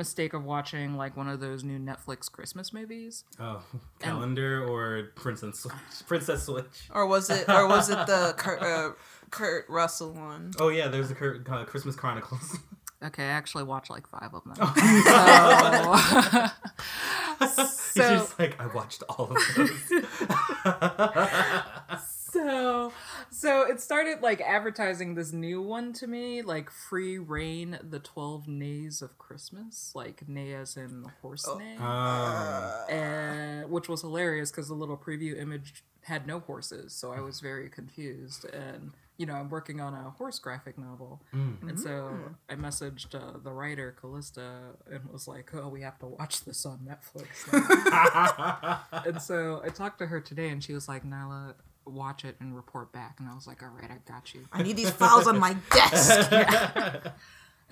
mistake of watching like one of those new Netflix Christmas movies. Oh, calendar or Princess Switch? Princess Switch. Or was it? Or was it the Kurt, uh, Kurt Russell one? Oh yeah, there's the Cur- uh, Christmas Chronicles. Okay, I actually watched like five of them. Oh. so, He's just like I watched all of those. So, so it started like advertising this new one to me, like Free Rein, the Twelve Neighs of Christmas, like Nay as in horse neigh, oh. Ah. and which was hilarious because the little preview image had no horses, so I was very confused and. You know, I'm working on a horse graphic novel, mm. and so mm. I messaged uh, the writer Callista and was like, "Oh, we have to watch this on Netflix." and so I talked to her today, and she was like, "Nilah, watch it and report back." And I was like, "All right, I got you." I need these files on my desk.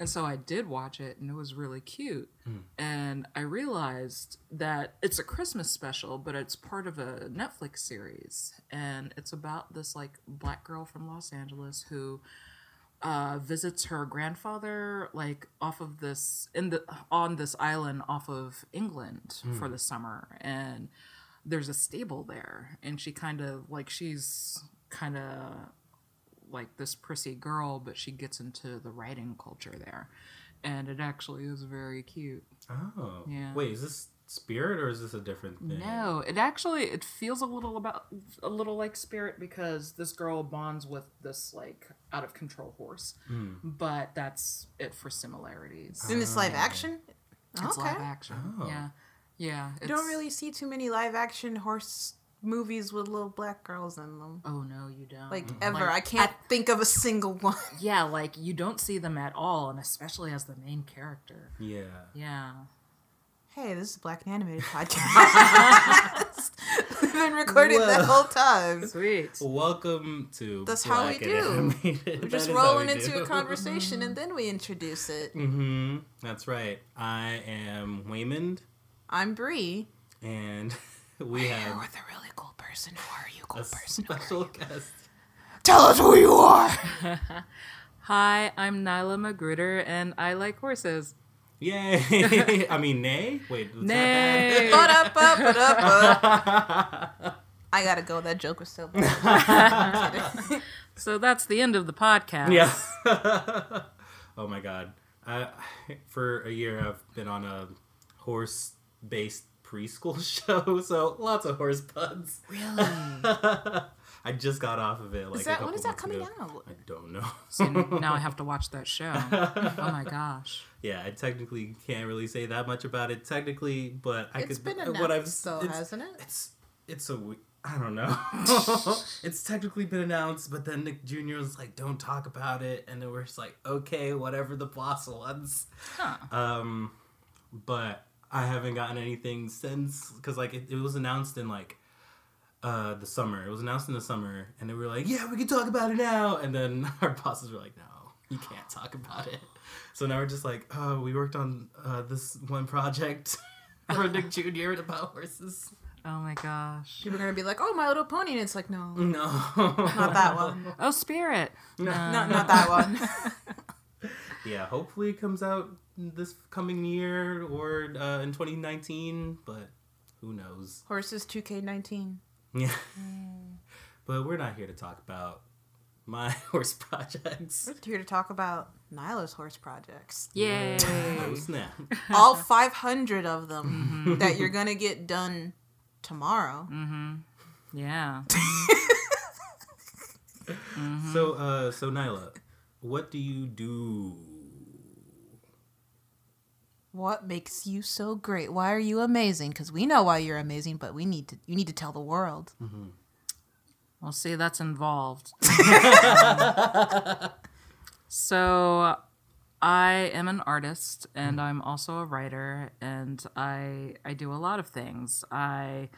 And so I did watch it, and it was really cute. Hmm. And I realized that it's a Christmas special, but it's part of a Netflix series, and it's about this like black girl from Los Angeles who uh, visits her grandfather like off of this in the on this island off of England Hmm. for the summer, and there's a stable there, and she kind of like she's kind of like this prissy girl, but she gets into the riding culture there, and it actually is very cute. oh. Yeah. Wait, is this Spirit or is this a different thing? No, it actually it feels a little about a little like Spirit because this girl bonds with this like out of control horse, Hmm. but that's it for similarities. In this live action, It's okay. live action. Oh. Yeah, yeah. You don't really see too many live action horse movies with little black girls in them. Oh no, you don't. Like ever. Like, I can't think of a single one. Yeah, like you don't see them at all, and especially as the main character. Yeah. Yeah. Hey, this is a Black and Animated podcast. We've been recording the whole time. Sweet. Welcome to. That's how we Black do. and Animated. We're just is rolling we into do. a conversation and then we introduce it. Mm-hmm. That's right. I am Waymond, I'm Bree. and we You're have with a really cool person. Who are you, cool a person? Special guest. Tell us who you are. Hi, I'm Nilah Magruder, and I like horses. Yay! I mean, nay. Wait. was that Nay. Ba-da-ba, ba-da-ba. I gotta go. That joke was so bad. So that's the end of the podcast. Yeah. oh my god. I, for a year, I've been on a horse-based preschool show, so lots of horse puns. really? I just got off of it. Like Is that when couple that coming ago. out? I don't know. So now I have to watch that show. Oh my gosh. Yeah, I technically can't really say that much about it technically, but I It's could. been what I've announced, though, it's, hasn't it? It's it's a we- I don't know. it's technically been announced, but then Nick Jr. was like, "Don't talk about it," and then we're just like, "Okay, whatever the boss wants." Huh. Um, but I haven't gotten anything since because like it, it was announced in like uh the summer. It was announced in the summer, and they were like, "Yeah, we can talk about it now," and then our bosses were like, "No, you can't talk about it." So now we're just like, "Oh, we worked on uh, this one project for Nick Jr. about horses." Oh my gosh. People are gonna be like, "Oh, My Little Pony," and it's like, no, No, not that one. Oh, Spirit. Uh, Not not that one. Yeah, hopefully it comes out this coming year or uh, in 2019, but who knows? Horses 2K19. Yeah. But we're not here to talk about my horse projects. We're here to talk about Nilah's horse projects. Yay. Oh, snap. All 500 of them that you're gonna get done tomorrow. Yeah. So, uh, so Nilah, what do you do? What makes you so great? Why are you amazing? Because we know why you're amazing, but we need to. You need to tell the world. Well, see, that's involved. so, I am an artist and I'm also a writer, and I I do a lot of things. I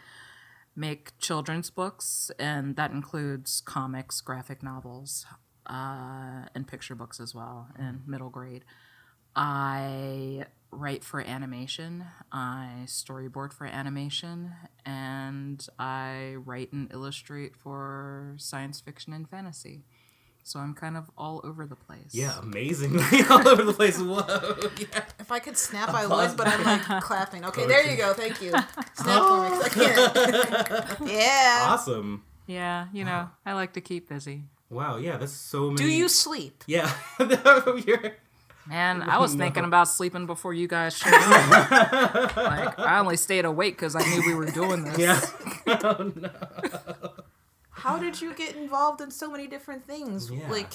make children's books, and that includes comics, graphic novels, uh, and picture books as well in middle grade. I write for animation, I storyboard for animation, and I write and illustrate for science fiction and fantasy. So I'm kind of all over the place. Yeah, amazingly all over the place. Whoa. Yeah. If I could snap, I Applause would, but I'm like clapping. Okay, there you go. Thank you. Snap for me. 'cause I can't. yeah. Awesome. Yeah, you know, I like to keep busy. Wow. Yeah, that's so many. Do you sleep? Yeah. You're- Man, I was No. thinking about sleeping before you guys showed up. like, I only stayed awake because I knew we were doing this. yeah. oh no. How did you get involved in so many different things? Yeah. Like,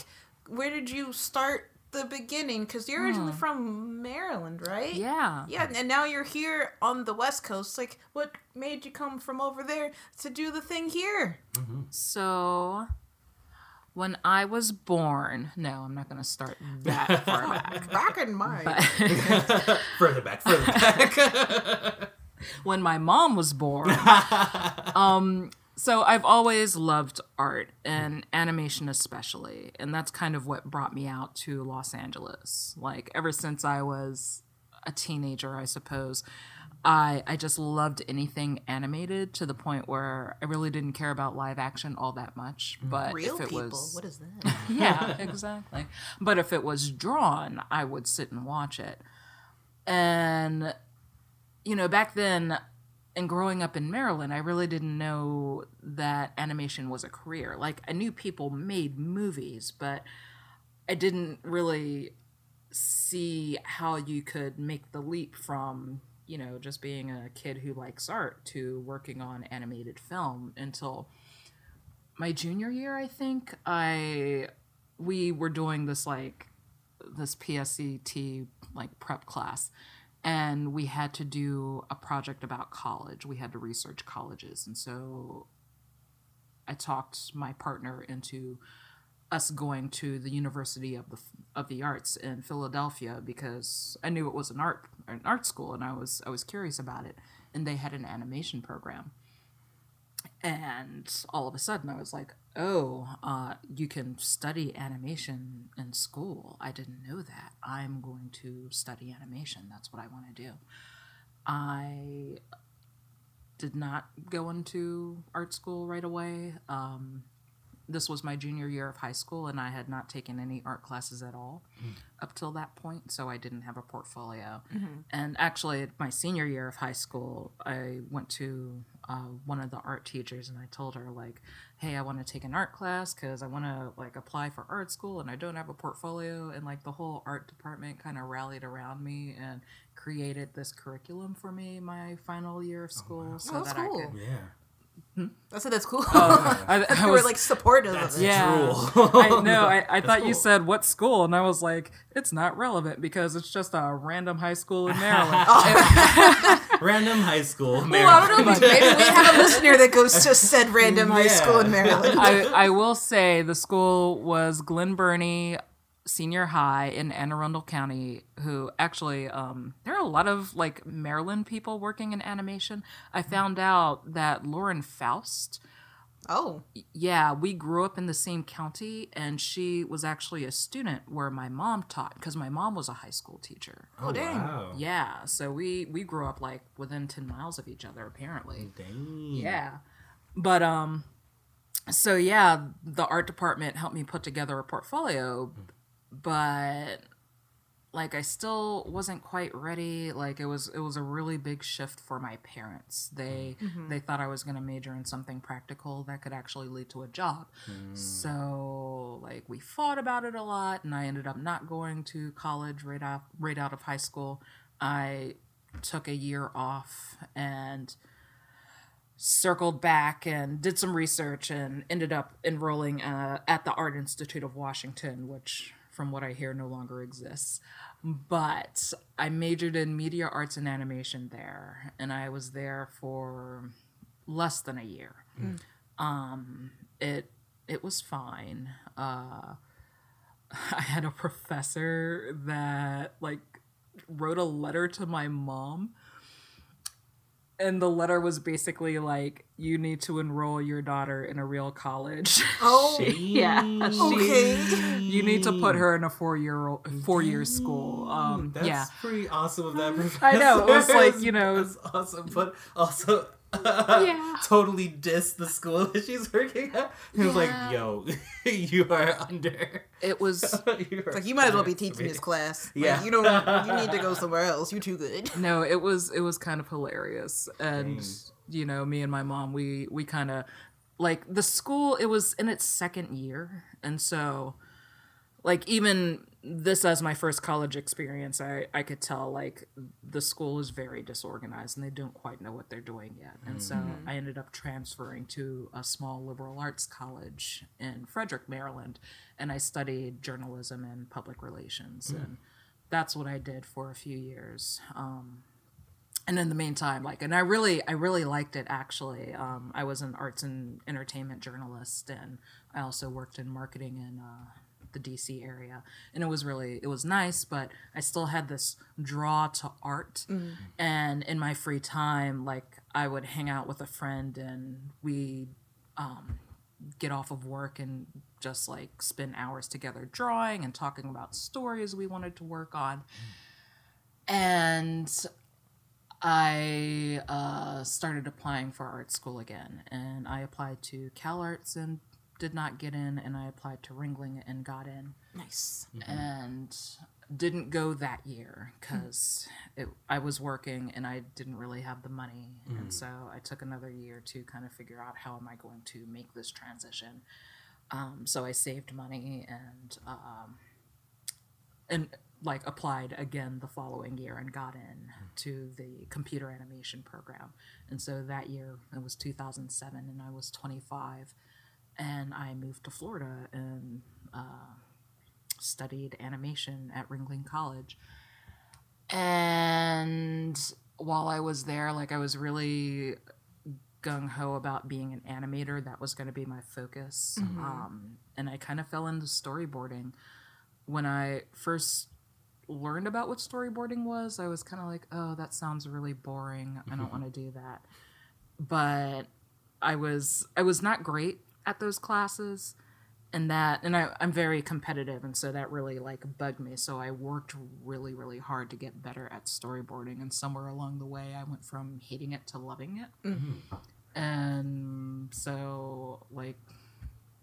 where did you start the beginning? Because you're originally hmm. from Maryland, right? Yeah. Yeah, and now you're here on the West Coast. Like, what made you come from over there to do the thing here? Mm-hmm. So, when I was born, no, I'm not going to start that far back. Back in my. Further back. Further back. when my mom was born. um, so I've always loved art and animation especially, and that's kind of what brought me out to Los Angeles. Like ever since I was a teenager, I suppose. I, I just loved anything animated to the point where I really didn't care about live action all that much. Mm. But Real if it people. was What is that? yeah, exactly. But if it was drawn, I would sit and watch it. And, you know, back then, and growing up in Maryland, I really didn't know that animation was a career. Like, I knew people made movies, but I didn't really see how you could make the leap from, you know, just being a kid who likes art to working on animated film until my junior year, I think. I we were doing this like this PSAT like prep class and we had to do a project about college. We had to research colleges. And so I talked my partner into us going to the University of the of the Arts in Philadelphia because I knew it was an art an art school and I was I was curious about it and they had an animation program. And all of a sudden I was like, "Oh, uh, you can study animation in school. I didn't know that. I'm going to study animation. That's what I want to do." I did not go into art school right away. Um, this was my junior year of high school, and I had not taken any art classes at all up till that point, so I didn't have a portfolio. And actually, my senior year of high school, I went to uh, one of the art teachers, and I told her like, "Hey, I want to take an art class because I want to like apply for art school, and I don't have a portfolio." And like the whole art department kind of rallied around me and created this curriculum for me my final year of school, so Oh, that's that I could. Yeah. Hmm? I said that's cool. Oh, I, I you was were like supportive That's of it. yeah. drool. I know. I, I thought you said what school, and I was like, it's not relevant because it's just a random high school in Maryland. Oh. Random high school. Well, I don't know. Maybe we have a listener that goes to said random high school in Maryland. I, I will say the school was Glen Burnie Senior High in Anne Arundel County, who actually, um, there are a lot of like Maryland people working in animation. I found out that Lauren Faust, oh, yeah, we grew up in the same county, and she was actually a student where my mom taught because my mom was a high school teacher. Oh, dang. Wow. Yeah, so we we grew up like within 10 miles of each other apparently. Dang. Yeah. But um so yeah, the art department helped me put together a portfolio, but like I still wasn't quite ready. Like it was it was a really big shift for my parents. They they thought I was going to major in something practical that could actually lead to a job. So like we fought about it a lot and I ended up not going to college right out right out of high school. I took a year off and circled back and did some research and ended up enrolling uh, at the Art Institute of Washington, which, from what I hear, no longer exists. But I majored in media arts and animation there, and I was there for less than a year. Um, it it was fine. Uh, I had a professor that like wrote a letter to my mom and the letter was basically like you need to enroll your daughter in a real college oh, yeah okay. you need to put her in a four year four year school um That's yeah pretty awesome of that professor. I know, it was like, you know- it's awesome. But also, Yeah. totally diss the school that she's working at. He was like, "Yo, you are under." It was you Like you might as well be teaching this class. Like, Yeah. you don't. You need to go somewhere else. You too good. no, it was it was kind of hilarious, and Dang. you know, me and my mom, we we kind of like the school. It was in its second year, and so like even this as my first college experience, I I could tell like the school is very disorganized and they don't quite know what they're doing yet, and so I ended up transferring to a small liberal arts college in Frederick, Maryland, and I studied journalism and public relations and. That's what I did for a few years. Um, and in the meantime like and i really i really liked it actually um, i was an arts and entertainment journalist and i also worked in marketing and uh, the dc area. And it was really it was nice but i still had this draw to art. And in my free time like i would hang out with a friend and we um, get off of work and just like spend hours together drawing and talking about stories we wanted to work on. And I uh, started applying for art school again, and I applied to Cal Arts and did not get in, and I applied to Ringling and got in, Nice. and didn't go that year because I was working and I didn't really have the money, and so I took another year to kind of figure out how am I going to make this transition. Um, so I saved money and um, and like applied again the following year and got in to the computer animation program. And so that year it was 2007 and I was 25 and I moved to Florida and uh, studied animation at Ringling College. And while I was there, like I was really gung ho about being an animator. That was going to be my focus. Um, and I kind of fell into storyboarding. When I first learned about what storyboarding was, I was kind of like, oh, that sounds really boring. I don't want to do that. But I was I was not great at those classes and that and I, i'm very competitive and so that really like bugged me. So i worked really really hard to get better at storyboarding and somewhere along the way i went from hating it to loving it. Mm-hmm. And so like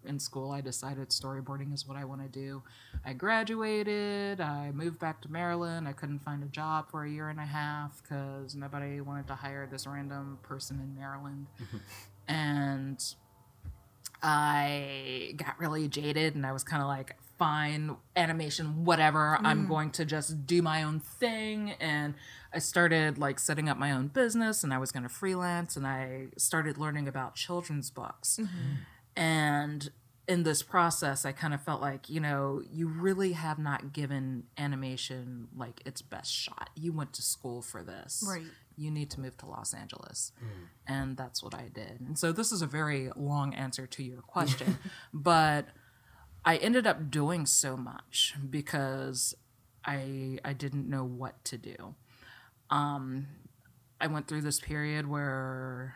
in school i decided storyboarding is what i want to do. I graduated i moved back to maryland. I couldn't find a job for a year and a half because nobody wanted to hire this random person in maryland. Mm-hmm. And I got really jaded and I was kind of like, fine, animation, whatever. I'm mm-hmm. going to just do my own thing. And I started like setting up my own business and I was going to freelance and I started learning about children's books. Mm-hmm. And in this process, I kind of felt like, you know, you really have not given animation like its best shot. You went to school for this Right. You need to move to Los Angeles. And that's what I did. And so this is a very long answer to your question, but I ended up doing so much because I I didn't know what to do. Um I went through this period where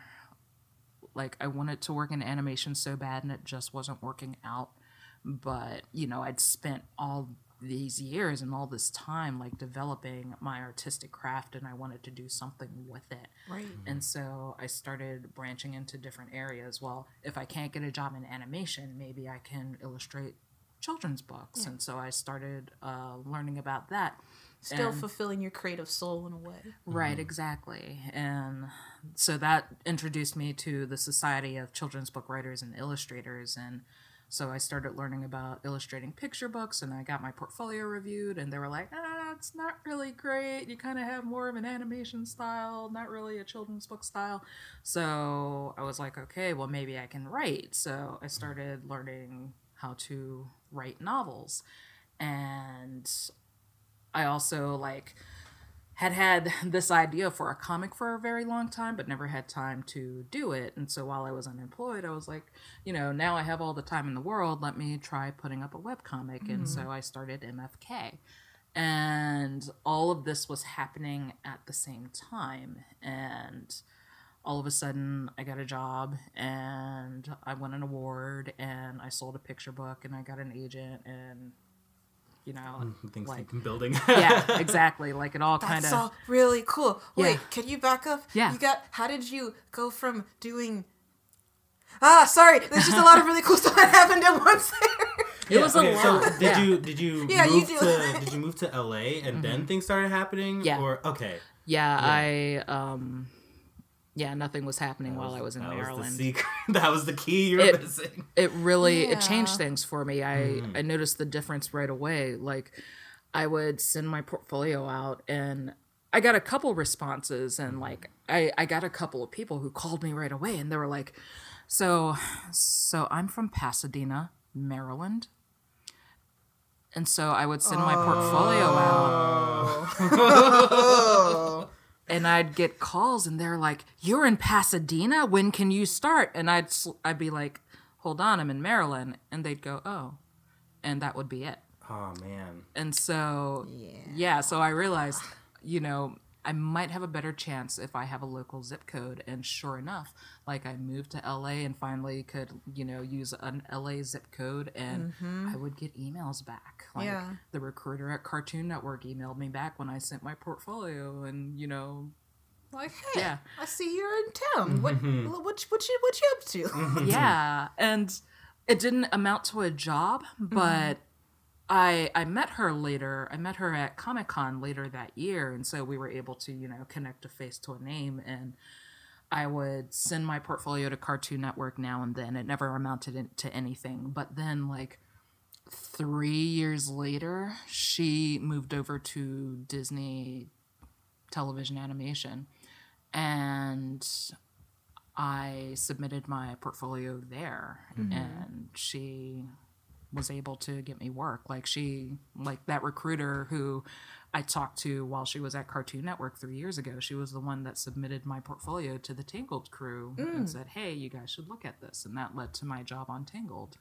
like I wanted to work in animation so bad and it just wasn't working out. But, you know, I'd spent all these years and all this time like developing my artistic craft and I wanted to do something with it. Right. And so I started branching into different areas. Well, if I can't get a job in animation, maybe I can illustrate children's books. And so I started uh, learning about that. Still And- fulfilling your creative soul in a way. Right, exactly. And so that introduced me to the Society of Children's Book Writers and Illustrators. And so I started learning about illustrating picture books and I got my portfolio reviewed. And they were like, ah, it's not really great. You kind of have more of an animation style, not really a children's book style. So I was like, okay, well, maybe I can write. So I started learning how to write novels. And I also like had had this idea for a comic for a very long time, but never had time to do it. And so while I was unemployed, I was like, you know, now I have all the time in the world. Let me try putting up a webcomic. And so mm-hmm. I started MFK. And all of this was happening at the same time. And all of a sudden, I got a job and I won an award and I sold a picture book and I got an agent and you know, Things like keep building. yeah, exactly. Like it all kind of. That's all really cool. Wait, Yeah. can you back up? Yeah. You got. How did you go from doing? Ah, sorry. There's just a lot of really cool stuff that happened at once there. It was a okay, So did yeah. you did you Yeah, you move do. to did you move to LA and then things started happening? Mm-hmm. Yeah. Or okay. yeah, I um yeah, nothing was happening while I was in that Was the secret. that was the key you were It- missing. it really Yeah. it changed things for me. I hmm. I noticed the difference right away. Like I would send my portfolio out and I got a couple responses and hmm. like I I got a couple of people who called me right away and they were like, "So so I'm from Pasadena, Maryland." And so I would send my portfolio out. Oh. and I'd get calls and they're like, "You're in Pasadena. When can you start?" And I'd sl- I'd be like, "Hold on, I'm in Maryland." And they'd go, "Oh." And that would be it. Oh man. And so yeah, so I realized, you know, I might have a better chance if I have a local zip code. And sure enough, like I moved to LA and finally could, you know, use an LA zip code and mm-hmm. I would get emails back. Like Yeah. the recruiter at Cartoon Network emailed me back when I sent my portfolio and, you know, Like, hey, Yeah. I see you're in town. What, mm-hmm. what, what, you, what you up to? Mm-hmm. yeah and it didn't amount to a job but i i met her later i met her at comic-con later that year and so we were able to you know connect a face to a name and i would send my portfolio to cartoon network now and then. It never amounted to anything but then like three years later she moved over to disney television animation and I submitted my portfolio there mm-hmm. and she was able to get me work. Like she like that recruiter who I talked to while she was at Cartoon Network 3 years ago. She was the one that submitted my portfolio to the Tangled crew and mm. said, "Hey, you guys should look at this." And that led to my job on Tangled.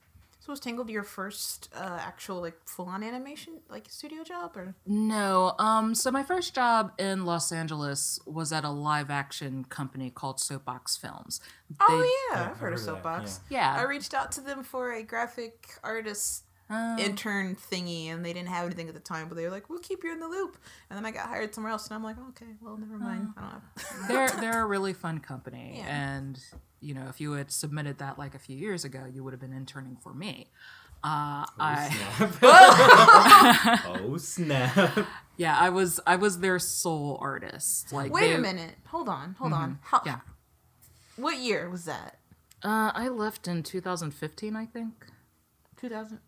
So was Tangled your first uh, actual like full on animation like studio job or? No. Um. So my first job in Los Angeles was at a live action company called Soapbox Films. Oh They- yeah, Yeah, I've heard of I've heard of that, Soapbox. yeah. I reached out to them for a graphic artist Oh. intern thingy, and they didn't have anything at the time, but they were like, "We'll keep you in the loop." And then I got hired somewhere else, and I'm like, "Okay, well, never mind. I don't have." they're they're a really fun company Yeah. and you know if you had submitted that like a few years ago you would have been interning for me uh i oh snap. yeah i was i was their sole artist like Wait they- a minute. Hold on. Hold on. How, yeah What year was that? uh i left in 2015 i think 2000.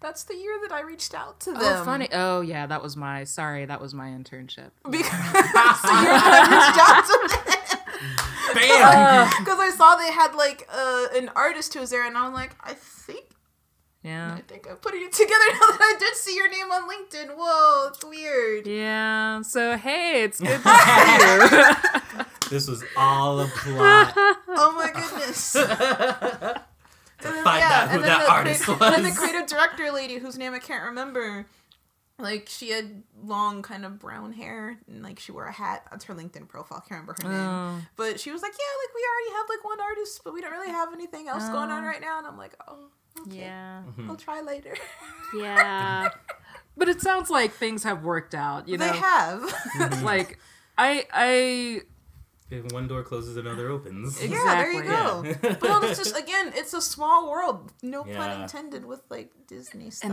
That's the year that I reached out to them. oh funny oh yeah that was my sorry that was my internship Because that's the I reached out to them. Bam. Because I saw they had like uh, an artist who was there, and I was like, I think yeah I think I'm putting it together now that I did see your name on LinkedIn. Whoa, it's weird. yeah so hey it's good to see you this was all a plot Oh my goodness. To uh, find out who and then that the artist crea- was. And the creative director lady, whose name I can't remember, like she had long kind of brown hair and like she wore a hat. That's her LinkedIn profile. I can't remember her name. Oh. But she was like, yeah, like we already have like one artist, but we don't really have anything else going on oh. right now. And I'm like, oh, okay. yeah mm-hmm. I'll try later. yeah but it sounds like things have worked out you know they have. like I I If one door closes, another opens. Ex- yeah, there you Exactly. go. but no, it's just again, it's a small world. No pun intended with like Disney stuff.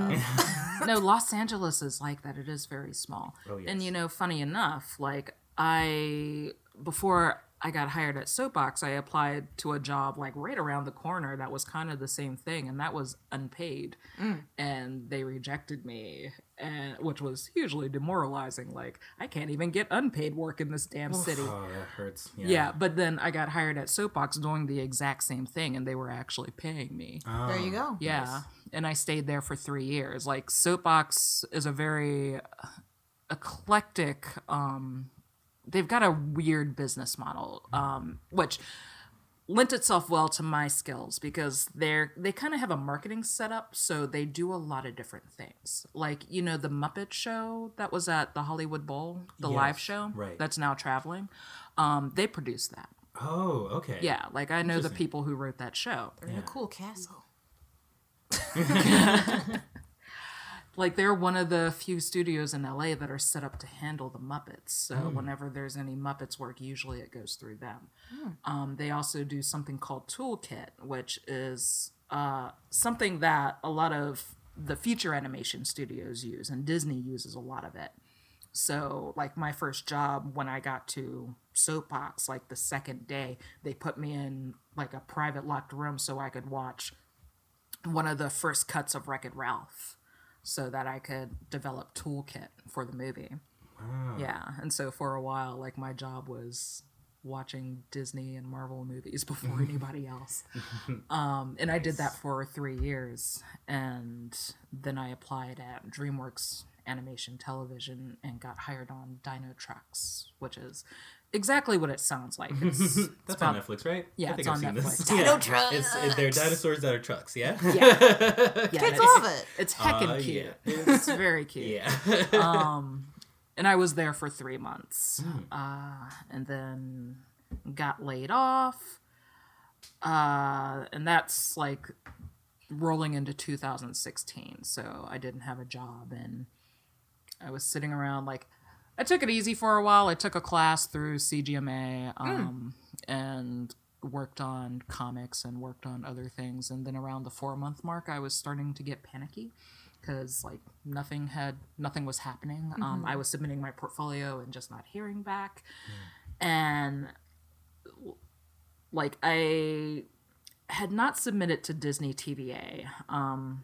and no Los Angeles is like that. It is very small. Oh, And you know, funny enough, like I before I got hired at Soapbox, I applied to a job like right around the corner that was kind of the same thing, and that was unpaid, and they rejected me, and which was hugely demoralizing. Like I can't even get unpaid work in this damn city. Oh, that hurts. Yeah. Yeah, but then I got hired at Soapbox doing the exact same thing, and they were actually paying me. there you go. Yeah, and I stayed there for three years. Like Soapbox is a very eclectic. Um, they've got a weird business model, um, which lent itself well to my skills because they're they kind of have a marketing setup, so they do a lot of different things. Like you know the Muppet Show that was at the Hollywood Bowl, the live show right. that's now traveling. Um, they produced that. Oh, okay. Yeah, like I know the people who wrote that show. They're in a cool castle. like they're one of the few studios in LA that are set up to handle the Muppets. So whenever there's any Muppets work, usually it goes through them. Um, they also do something called Toolkit, which is uh, something that a lot of the feature animation studios use, and Disney uses a lot of it. So, like my first job when I got to Soapbox, like the second day, they put me in like a private locked room so I could watch one of the first cuts of Wreck It Ralph so that I could develop Toolkit for the movie. Yeah. And so for a while, like my job was watching Disney and Marvel movies before anybody else. Um, and I did that for three years. And then I applied at DreamWorks Animation Television and got hired on Dino Trucks, which is exactly what it sounds like. It's, it's That's about- on Netflix, right? Yeah, I think it's I've on seen this. Netflix. Dino Yeah. trucks. It's, it, they're dinosaurs that are trucks, yeah? Yeah. yeah Kids it's, love it. It's heckin' Uh, cute. yeah. It's very cute. Yeah. um, and I was there for three months, uh, and then got laid off, uh, and that's like rolling into 2016. So I didn't have a job, and I was sitting around like I took it easy for a while. I took a class through CGMA, um, and worked on comics and worked on other things, and then around the four month mark, I was starting to get panicky because like nothing had nothing was happening. Um, i was submitting my portfolio and just not hearing back. And like i had not submitted to disney tva um,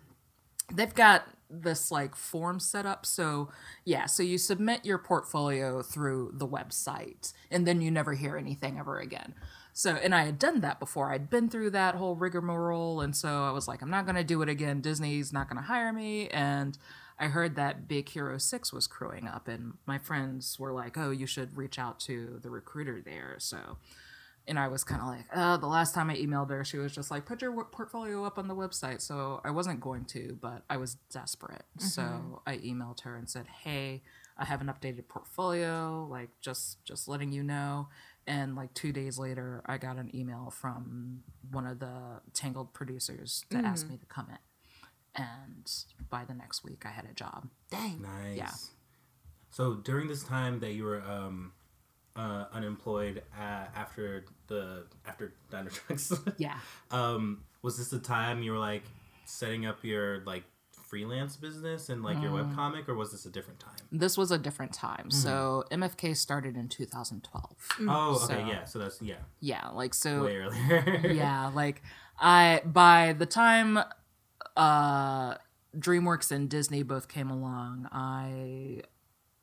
they've got this like form set up so yeah so you submit your portfolio through the website and then you never hear anything ever again. So and i had done that before. I'd been through that whole rigmarole and so i was like i'm not going to do it again. Disney's not going to hire me. And i heard that big hero 6 was crewing up and my friends were like oh you should reach out to the recruiter there. So and I was kind of like, uh, the last time I emailed her, she was just like, put your w- portfolio up on the website. So I wasn't going to, but I was desperate. So I emailed her and said, hey, I have an updated portfolio, like just just letting you know. And like two days later, I got an email from one of the Tangled producers to ask me to come in. And by the next week, I had a job. Dang. Nice. Yeah. So during this time that you were um, uh, unemployed uh, after the after Dino Trucks, Yeah. um, was this the time you were like setting up your like freelance business and like your Mm. webcomic, or was this a different time? This was a different time. So MFK started in 2012. Oh, okay, So- yeah. So that's yeah, Yeah, like so. way earlier. yeah like i by the time uh dreamworks and disney both came along i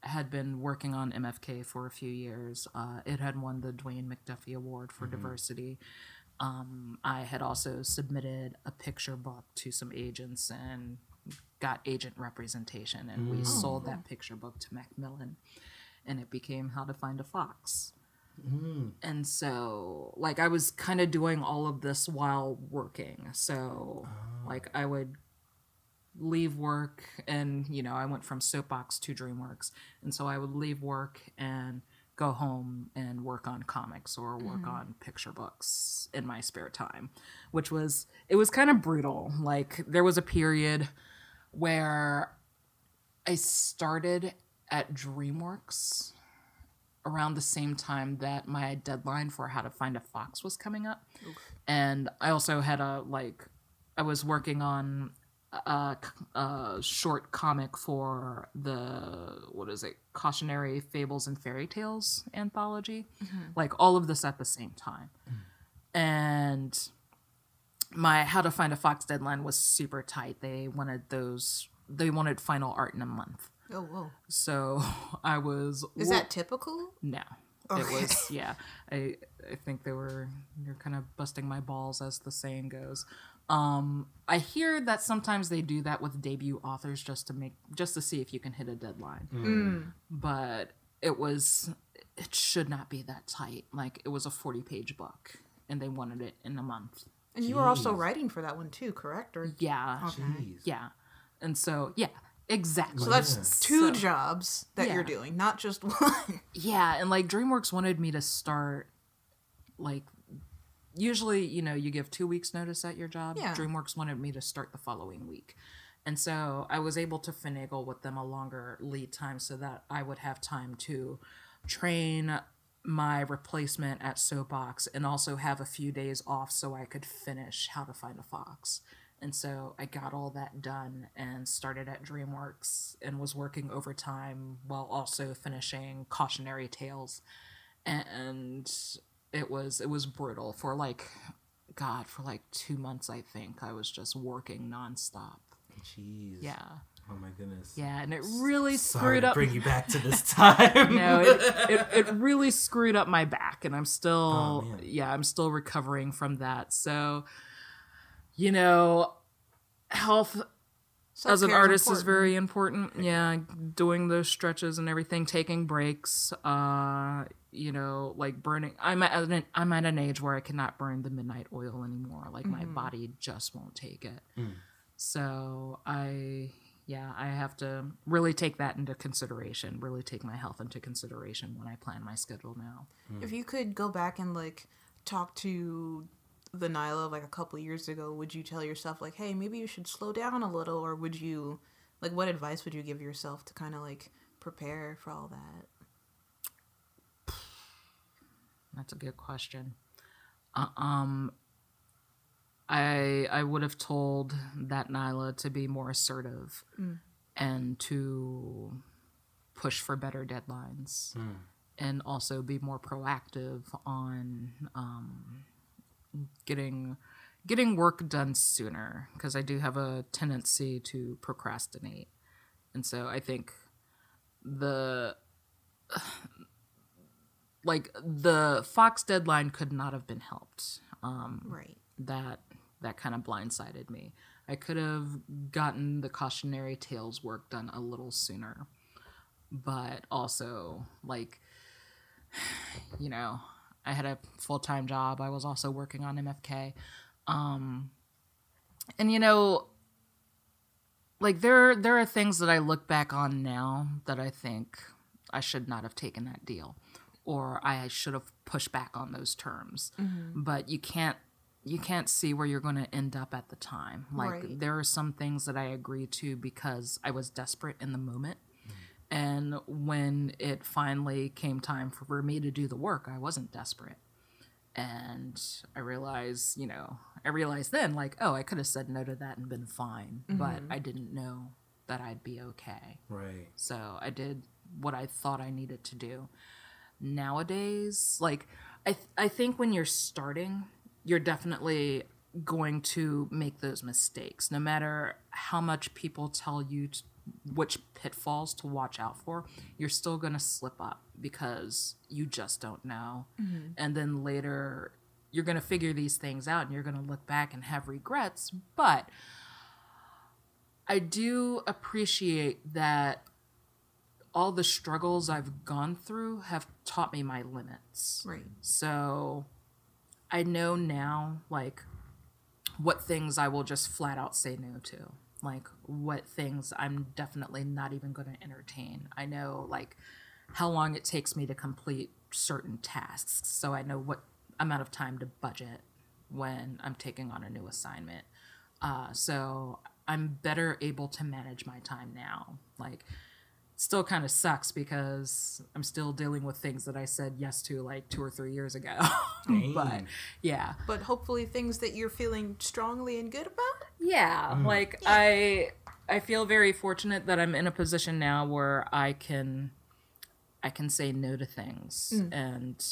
had been working on mfk for a few years. Uh, it had won the dwayne mcduffie award for diversity. Um, i had also submitted a picture book to some agents and got agent representation and we sold that picture book to macmillan and it became how to find a fox. And so like i was kind of doing all of this while working. So like i would leave work and you know i went from soapbox to dreamworks. And so i would leave work and go home and work on comics or work mm-hmm. on picture books in my spare time which was it was kind of brutal. Like there was a period where i started at dreamworks around the same time that my deadline for how to find a fox was coming up. And i also had a like i was working on a, a short comic for the what is it cautionary fables and fairy tales anthology mm-hmm. like all of this at the same time mm. and my how to find a fox deadline was super tight they wanted those they wanted final art in a month Oh, whoa. so i was Is that typical? no. It was yeah. I I think they were you're kind of busting my balls as the saying goes. Um I hear that sometimes they do that with debut authors just to make just to see if you can hit a deadline. But it was it should not be that tight. Like it was a 40 page book and they wanted it in a month. And you were also writing for that one too, correct? Or Yeah. Jeez. Yeah. And so yeah, exactly. so that's Yeah. two So- jobs that Yeah. you're doing, not just one. Yeah, and like DreamWorks wanted me to start like usually, you know, you give 2 weeks notice at your job. Yeah. DreamWorks wanted me to start the following week. And so I was able to finagle with them a longer lead time so that I would have time to train my replacement at Soapbox and also have a few days off so I could finish How to Find a Fox. And so I got all that done and started at DreamWorks and was working overtime while also finishing Cautionary Tales. And it was it was brutal for like God, for like two months I think. I was just working nonstop. Jeez. Yeah. Oh my goodness. Yeah, and it really Sorry screwed up bring you back to this time. no, it, it, it really screwed up my back, and I'm still, Oh, yeah, I'm still recovering from that. So, you know, health as an artist is important. very important. Yeah, doing those stretches and everything, taking breaks. Uh, you know, like burning. I'm at an I'm at an age where I cannot burn the midnight oil anymore. Like my Mm-hmm. body just won't take it. Mm. So I, yeah, I have to really take that into consideration. Really take my health into consideration when I plan my schedule now. If you could go back and like talk to the Nilah of like a couple years ago, would you tell yourself like, "Hey, maybe you should slow down a little," or would you, like, what advice would you give yourself to kind of like prepare for all that? That's a good question. Uh, um, I I would have told that Nilah to be more assertive and to push for better deadlines, and also be more proactive on um, getting getting work done sooner because I do have a tendency to procrastinate, and so I think the like the Fox deadline could not have been helped. Um, Right. that that kind of blindsided me. I could have gotten the cautionary tales work done a little sooner, but also like you know, I had a full time job. I was also working on MFK, um, and you know, like there there are things that I look back on now that I think I should not have taken that deal, or I should have pushed back on those terms. But you can't you can't see where you're going to end up at the time. Like Right. there are some things that I agreed to because I was desperate in the moment. And when it finally came time for me to do the work, I wasn't desperate. And I realized, you know, I realized then, like, oh, I could have said no to that and been fine, mm-hmm. but I didn't know that I'd be okay. Right. So I did what I thought I needed to do. Nowadays, like I th- I think when you're starting, you're definitely going to make those mistakes. No matter how much people tell you t- which pitfalls to watch out for, you're still going to slip up because you just don't know. Mm-hmm. And then later you're going to figure these things out and you're going to look back and have regrets, but I do appreciate that all the struggles I've gone through have taught me my limits. Right. So I know now, like, what things I will just flat out say no to. Like, what things I'm definitely not even going to entertain. I know, like, how long it takes me to complete certain tasks. So I know what amount of time to budget when I'm taking on a new assignment. Uh, so I'm better able to manage my time now. Like, still kind of sucks because I'm still dealing with things that I said yes to like two or three years ago. but yeah, But hopefully, things that you're feeling strongly and good about. yeah, like I I feel very fortunate that I'm in a position now where I can I can say no to things mm. and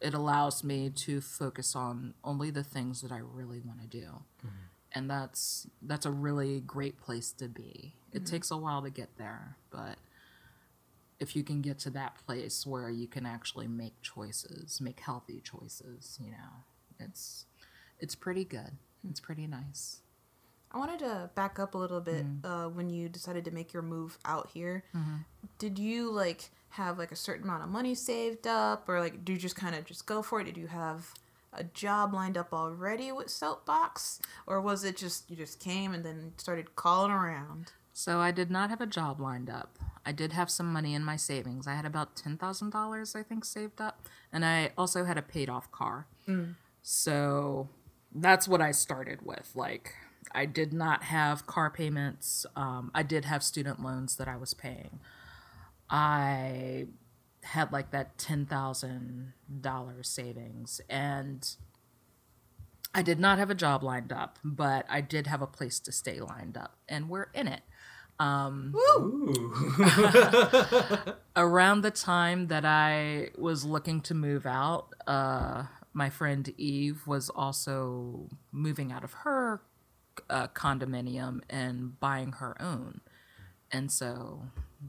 it allows me to focus on only the things that I really want to do. Mm-hmm. And that's that's a really great place to be. It mm-hmm. takes a while to get there, but if you can get to that place where you can actually make choices, make healthy choices, you know, it's it's pretty good. Hmm. It's pretty nice. I wanted to back up a little bit mm. uh, when you decided to make your move out here. Mm-hmm. Did you like have like a certain amount of money saved up, or like do you just kind of just go for it? Did you have a job lined up already with Soapbox, or was it just you just came and then started calling around? So I did not have a job lined up. I did have some money in my savings. I had about ten thousand dollars, I think, saved up, and I also had a paid off car. Mm. So that's what I started with. Like I did not have car payments. Um, I did have student loans that I was paying. I had like that ten thousand dollars savings, and I did not have a job lined up, but I did have a place to stay lined up, and we're in it. Ooh. around the time that I was looking to move out, uh, my friend Eve was also moving out of her uh, condominium and buying her own. And so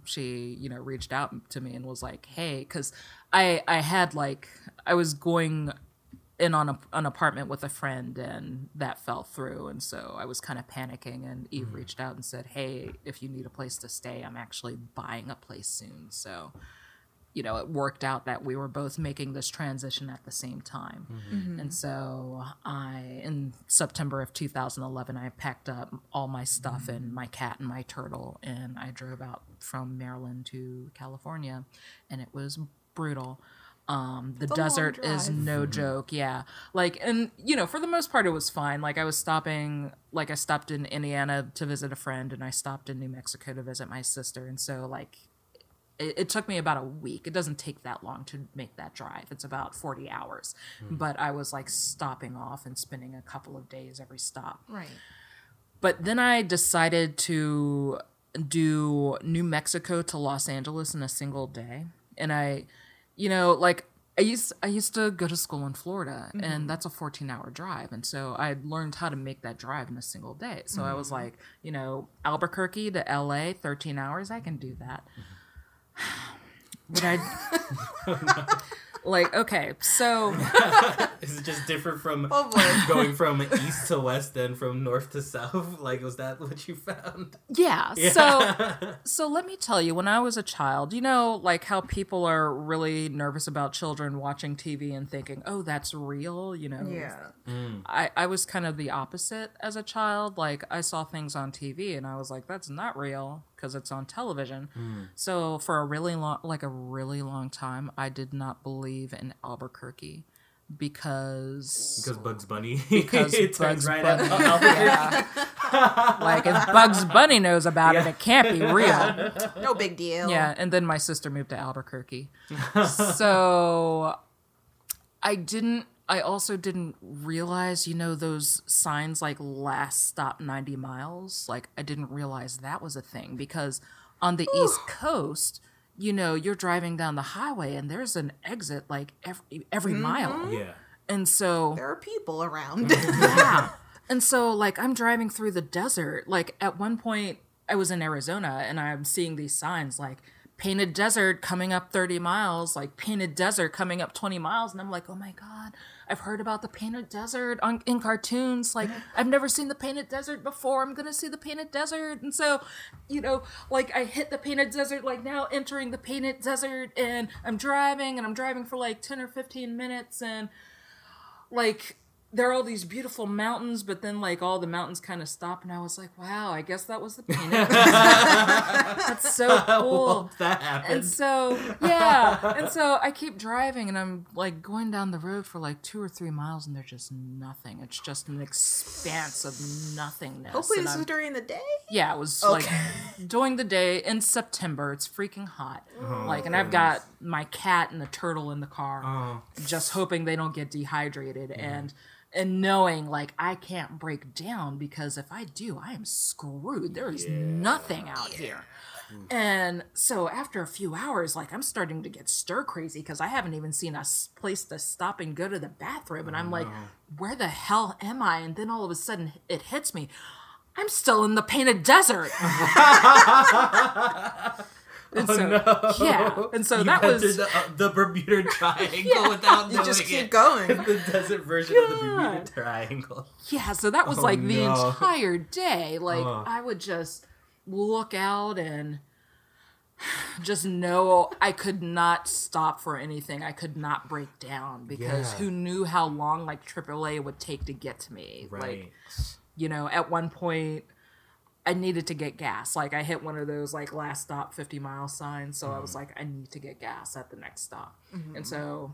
she, you know, reached out to me and was like, "Hey, because I I had like I was going in on a, an apartment with a friend and that fell through. And so i was kind of panicking and eve reached out and said hey if you need a place to stay i'm actually buying a place soon. So you know it worked out that we were both making this transition at the same time. And so i in september of 2011 i packed up all my stuff and my cat and my turtle and i drove out from maryland to california and it was brutal. Um the a desert is no joke yeah. Like and you know for the most part it was fine. Like i was stopping like i stopped in indiana to visit a friend and i stopped in new mexico to visit my sister. And so like it, it took me about a week it doesn't take that long to make that drive it's about 40 hours hmm. but i was like stopping off and spending a couple of days every stop Right. but then I decided to do New Mexico to Los Angeles in a single day. And I, you know, like I used I used to go to school in Florida and mm-hmm. that's a 14-hour drive. And so I learned how to make that drive in a single day. So I was mm-hmm. like, you know, Albuquerque to LA, 13 hours, I can do that. Mm-hmm. Would I like okay, so Is it just different from Oh going from east to west and from north to south? Like, was that what you found? Yeah. So so let me tell you, when I was a child, you know, like how people are really nervous about children watching TV and thinking, "Oh, that's real," you know. yeah. Mm. I I was kind of the opposite as a child. Like I saw things on TV and I was like, "That's not real." Because it's on television. Hmm. So for a really long, like a really long time, I did not believe in Albuquerque because Because Bugs Bunny. Because it turns Bugs right Bunny. out Albuquerque. yeah. like if Bugs Bunny knows about it, it can't be real. No big deal. Yeah, and then my sister moved to Albuquerque. so I didn't I also didn't realize, you know, those signs like last stop 90 miles. Like I didn't realize that was a thing because on the East Coast, you know, you're driving down the highway and there's an exit like every every mile. Yeah. And so There are people around. Mm-hmm. yeah. And so, like, I'm driving through the desert. Like, at one point, I was in Arizona and I'm seeing these signs like painted desert coming up 30 miles, like painted desert coming up 20 miles. And I'm like, oh my God, I've heard about the painted desert on, in cartoons. Like, I've never seen the painted desert before. I'm going to see the painted desert. And so, you know, like, I hit the painted desert, like, now entering the painted desert, and I'm driving and I'm driving for like 10 or 15 minutes. And like there are all these beautiful mountains, but then like all the mountains kind of stop, and I was like, "Wow, I guess that was the painted." That's so cool. Well, that And so yeah, and so I keep driving, and I'm like going down the road for like two or three miles, and there's just nothing. It's just an expanse of nothingness. Hopefully and this I'm- is during the day. yeah, it was Okay. like during the day in September. It's freaking hot. Oh, like, and I've got my cat and the turtle in the car, Oh. just hoping they don't get dehydrated and and knowing like I can't break down because if I do, I am screwed. There is nothing out here. Hmm. And so after a few hours, like I'm starting to get stir crazy because I haven't even seen a place to stop and go to the bathroom. And I'm like, oh, where the hell am I? And then all of a sudden it hits me. I'm still in the painted desert. and so, Yeah. And so You that was the, uh, the Bermuda Triangle without You just keep it. going. the desert version of the Bermuda Triangle. Yeah, so that was Oh, like the entire day. Like Ugh. I would just look out and just know I could not stop for anything. I could not break down because Yeah. who knew how long like AAA would take to get to me. Right. Like, you know, at one point I needed to get gas. Like I hit one of those like last stop 50 mile signs, so I was mm-hmm. like I need to get gas at the next stop. Mm-hmm. And so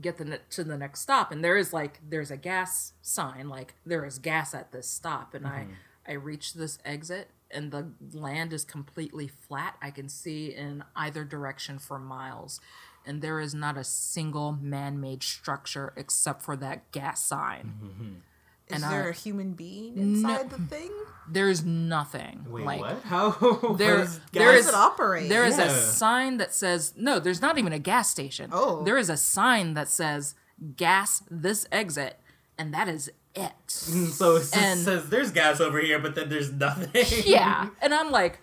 get the to the next stop. And there is like there's a gas sign like there is gas at this stop. And i mm-hmm. i reach this exit and the land is completely flat. I can see in either direction for miles. And there is not a single man-made structure except for that gas sign Is And, there a human being inside the thing? there's nothing Wait, like what? How? Oh, there- was there does it operate? There is Yeah. a sign that says no. There's not even a gas station. Oh. there is a sign that says gas this exit, and that is it. So it And- says there's gas over here, but then there's nothing. yeah, and I'm like,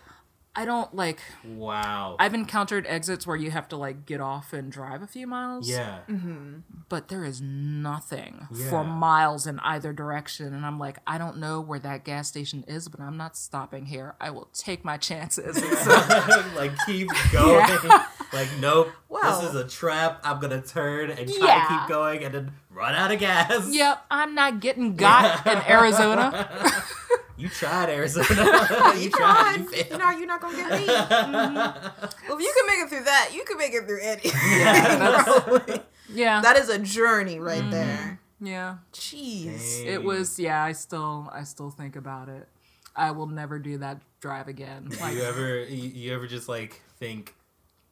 I don't like. Wow. I've encountered exits where you have to like get off and drive a few miles. yeah. Mm-hmm. but there is nothing Yeah. for miles in either direction, and I'm like, I don't know where that gas station is, but I'm not stopping here. I will take my chances. So like keep going. Like nope. Wow. This is a trap. I'm gonna turn and try Yeah. to keep going and then run out of gas. Yep, I'm not getting got in Arizona. You tried Arizona. you You tried. tried. You You failed. know you're not gonna get me. Mm-hmm. Well, if you can make it through that, you can make it through any. Yeah, that is a journey right mm-hmm. there. yeah. Jeez. It was yeah. I still I still think about it. I will never do that drive again. Like you ever you, you ever just like think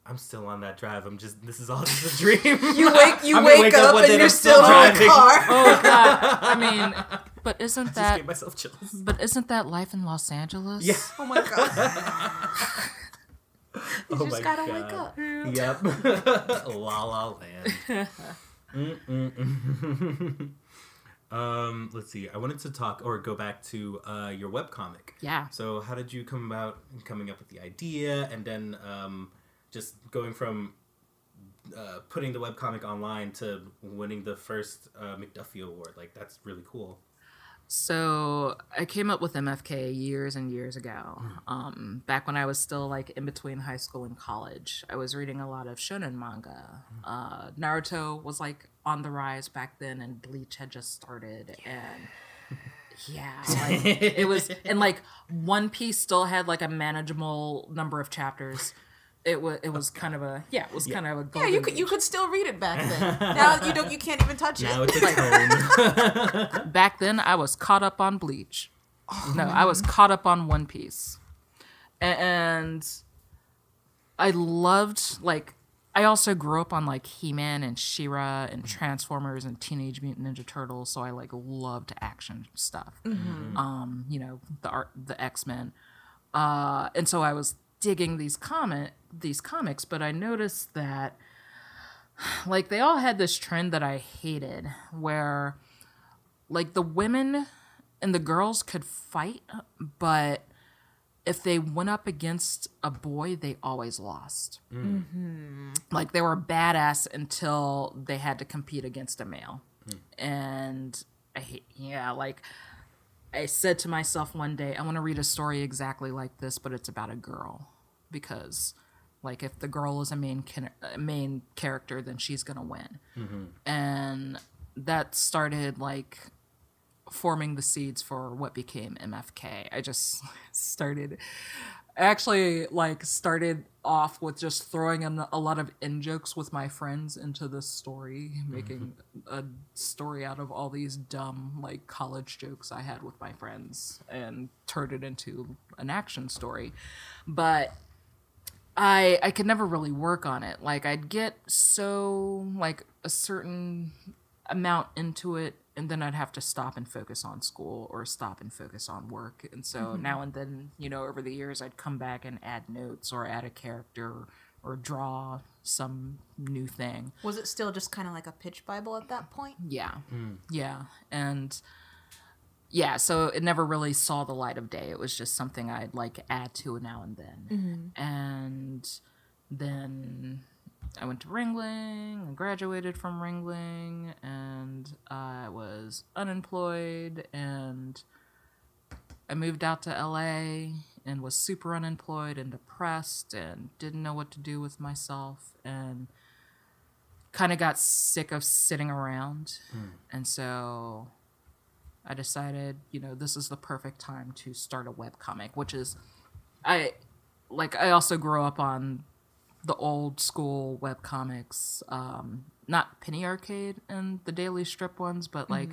I'm still on that drive. I'm just this is all just a dream. You wake you wake, wake up up, and and you're still still in the car. oh god. I mean, but isn't just that gave myself chills. but isn't that life in Los Angeles? Yeah. Oh my god. You oh just my gotta God. wake up. Yep. La La Land. Um, let's see. I wanted to talk or go back to uh, your webcomic. Yeah. So, how did you come about coming up with the idea, and then um, just going from uh, putting the webcomic online to winning the first uh, McDuffie Award? Like, that's really cool. So I came up with MFK years and years ago. Hmm. Um, back when I was still like in between high school and college, I was reading a lot of shonen manga. Hmm. Uh, Naruto was like on the rise back then, and Bleach had just started, and yeah, like, it was, and like One Piece still had like a manageable number of chapters. It was, it was kind of a yeah, it was kind of a Yeah, you could you could still read it back then. Now you don't you can't even touch it. Now it's a tone. back then I was caught up on Bleach. No, I was caught up on One Piece. And I loved like I also grew up on like He-Man and She-Ra and Transformers and Teenage Mutant Ninja Turtles, so I like loved action stuff. Um, you know, the art the X-Men. Uh, and so I was digging these comic these comics, but I noticed that like they all had this trend that I hated where like the women and the girls could fight, but if they went up against a boy, they always lost. Mm. Mm-hmm. Like they were badass until they had to compete against a male. Hmm. And I hate, yeah, like I said to myself one day, I want to read a story exactly like this, but it's about a girl because like if the girl is a main kin- a main character, then she's gonna win. Mm-hmm. And that started like forming the seeds for what became MFK. I just started I actually like started off with just throwing in a lot of in jokes with my friends into this story, mm-hmm. making a story out of all these dumb like college jokes I had with my friends and turned it into an action story. But I I could never really work on it. Like I'd get so like a certain amount into it and then I'd have to stop and focus on school or stop and focus on work. And so mm-hmm. now and then, you know, over the years I'd come back and add notes or add a character or draw some new thing. Was it still just kind of like a pitch bible at that point? Yeah. Mm. Yeah. And yeah, so it never really saw the light of day. It was just something I'd like add to now and then. Mm-hmm. And then I went to Ringling and graduated from Ringling and I was unemployed and I moved out to LA and was super unemployed and depressed and didn't know what to do with myself and kind of got sick of sitting around. Hmm. And so I decided, you know, this is the perfect time to start a web comic, which is I like I also grew up on the old school web comics, um, not Penny Arcade and the daily strip ones, but like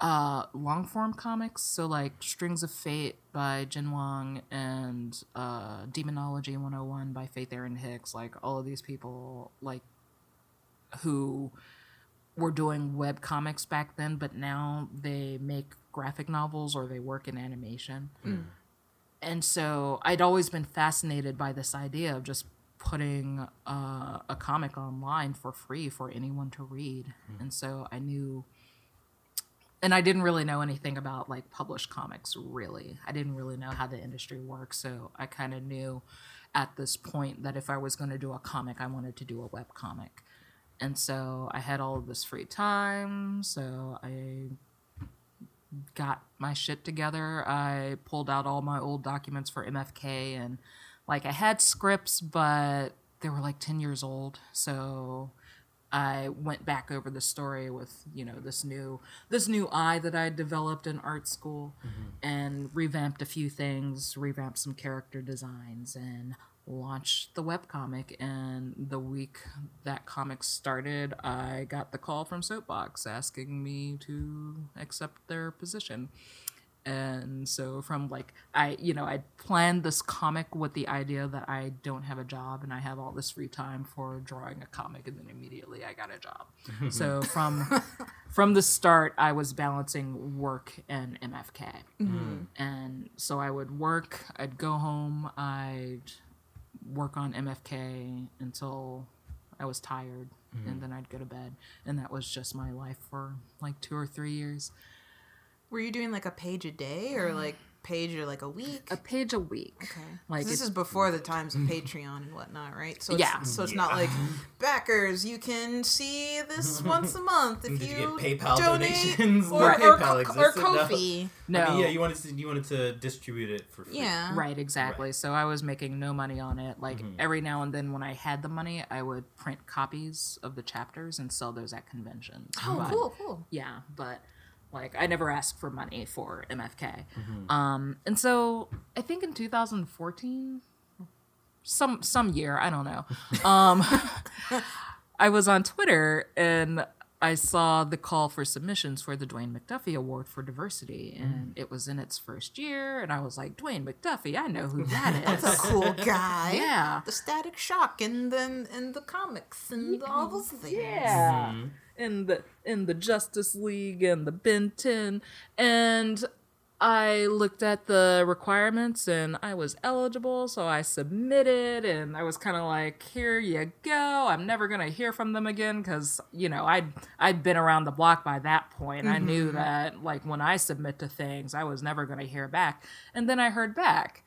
uh, long form comics. So like Strings of Fate by Jen Wang and uh, Demonology 101 by Faith Erin Hicks. Like all of these people, like who were doing web comics back then, but now they make graphic novels or they work in animation. And so I'd always been fascinated by this idea of just putting uh, a comic online for free for anyone to read. And so I knew, and I didn't really know anything about like published comics, really. I didn't really know how the industry works. So I kind of knew at this point that if I was going to do a comic, I wanted to do a web comic. And so I had all of this free time. So I got my shit together. I pulled out all my old documents for MFK and like I had scripts, but they were like 10 years old. So I went back over the story with, you know, this new this new eye that I developed in art school mm-hmm. and revamped a few things, revamped some character designs and launched the webcomic and the week that comic started i got the call from soapbox asking me to accept their position. And so from like i you know i planned this comic with the idea that i don't have a job and i have all this free time for drawing a comic and then immediately i got a job. So from from the start i was balancing work and mfk mm-hmm. and so i would work i'd go home i'd work on MFK until I was tired, and mm-hmm. then I'd go to bed, and that was just my life for like two or three years. Were you doing like a page a day or uh, like page or like a week? A page a week. Okay. Like this is before the times of Patreon and whatnot, right? So it's, Yeah. So it's mm, not like backers. You can see this once a month if Did you you, get PayPal donate donations or, when or, PayPal co- or existed? No. Kofi. No. I mean, yeah, you wanted to you wanted to distribute it for free. Yeah. Right, exactly. So I was making no money on it. Like mm-hmm. every now and then when I had the money, I would print copies of the chapters and sell those at conventions. Oh, But- cool, cool. yeah but like i never asked for money for mfk um and so i think in 2014 some some year i don't know um i was on twitter and i saw the call for submissions for the dwayne mcduffie award for diversity and it was in its first year and i was like dwayne mcduffie i know who that is That's a cool guy. Yeah. The Static Shock and then and the comics and all those things. Yeah. In the in the Justice League and the Ben 10 and I looked at the requirements and I was eligible, so I submitted and I was kind of like, "Here you go. I'm never going to hear from them again cuz you know, I'd I'd been around the block by that point. I knew mm-hmm. that like when I submit to things, I was never going to hear back. And then I heard back.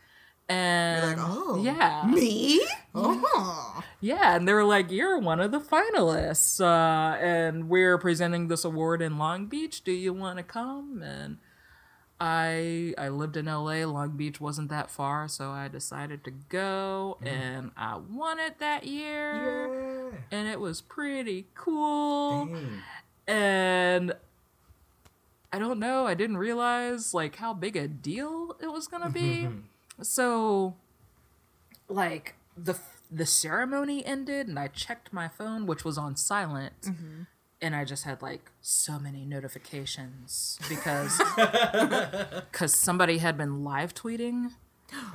And like, "Oh, yeah. Me? Oh. Yeah, and they were like, "You're one of the finalists, uh, and we're presenting this award in Long Beach. Do you want to come?" And I I lived in LA. Long Beach wasn't that far, so I decided to go, and I won it that year, Yeah. and it was pretty cool. Dang. And I don't know, I didn't realize like how big a deal it was gonna be. So, like the the ceremony ended, and I checked my phone, which was on silent, mm-hmm. and I just had like so many notifications because because somebody had been live tweeting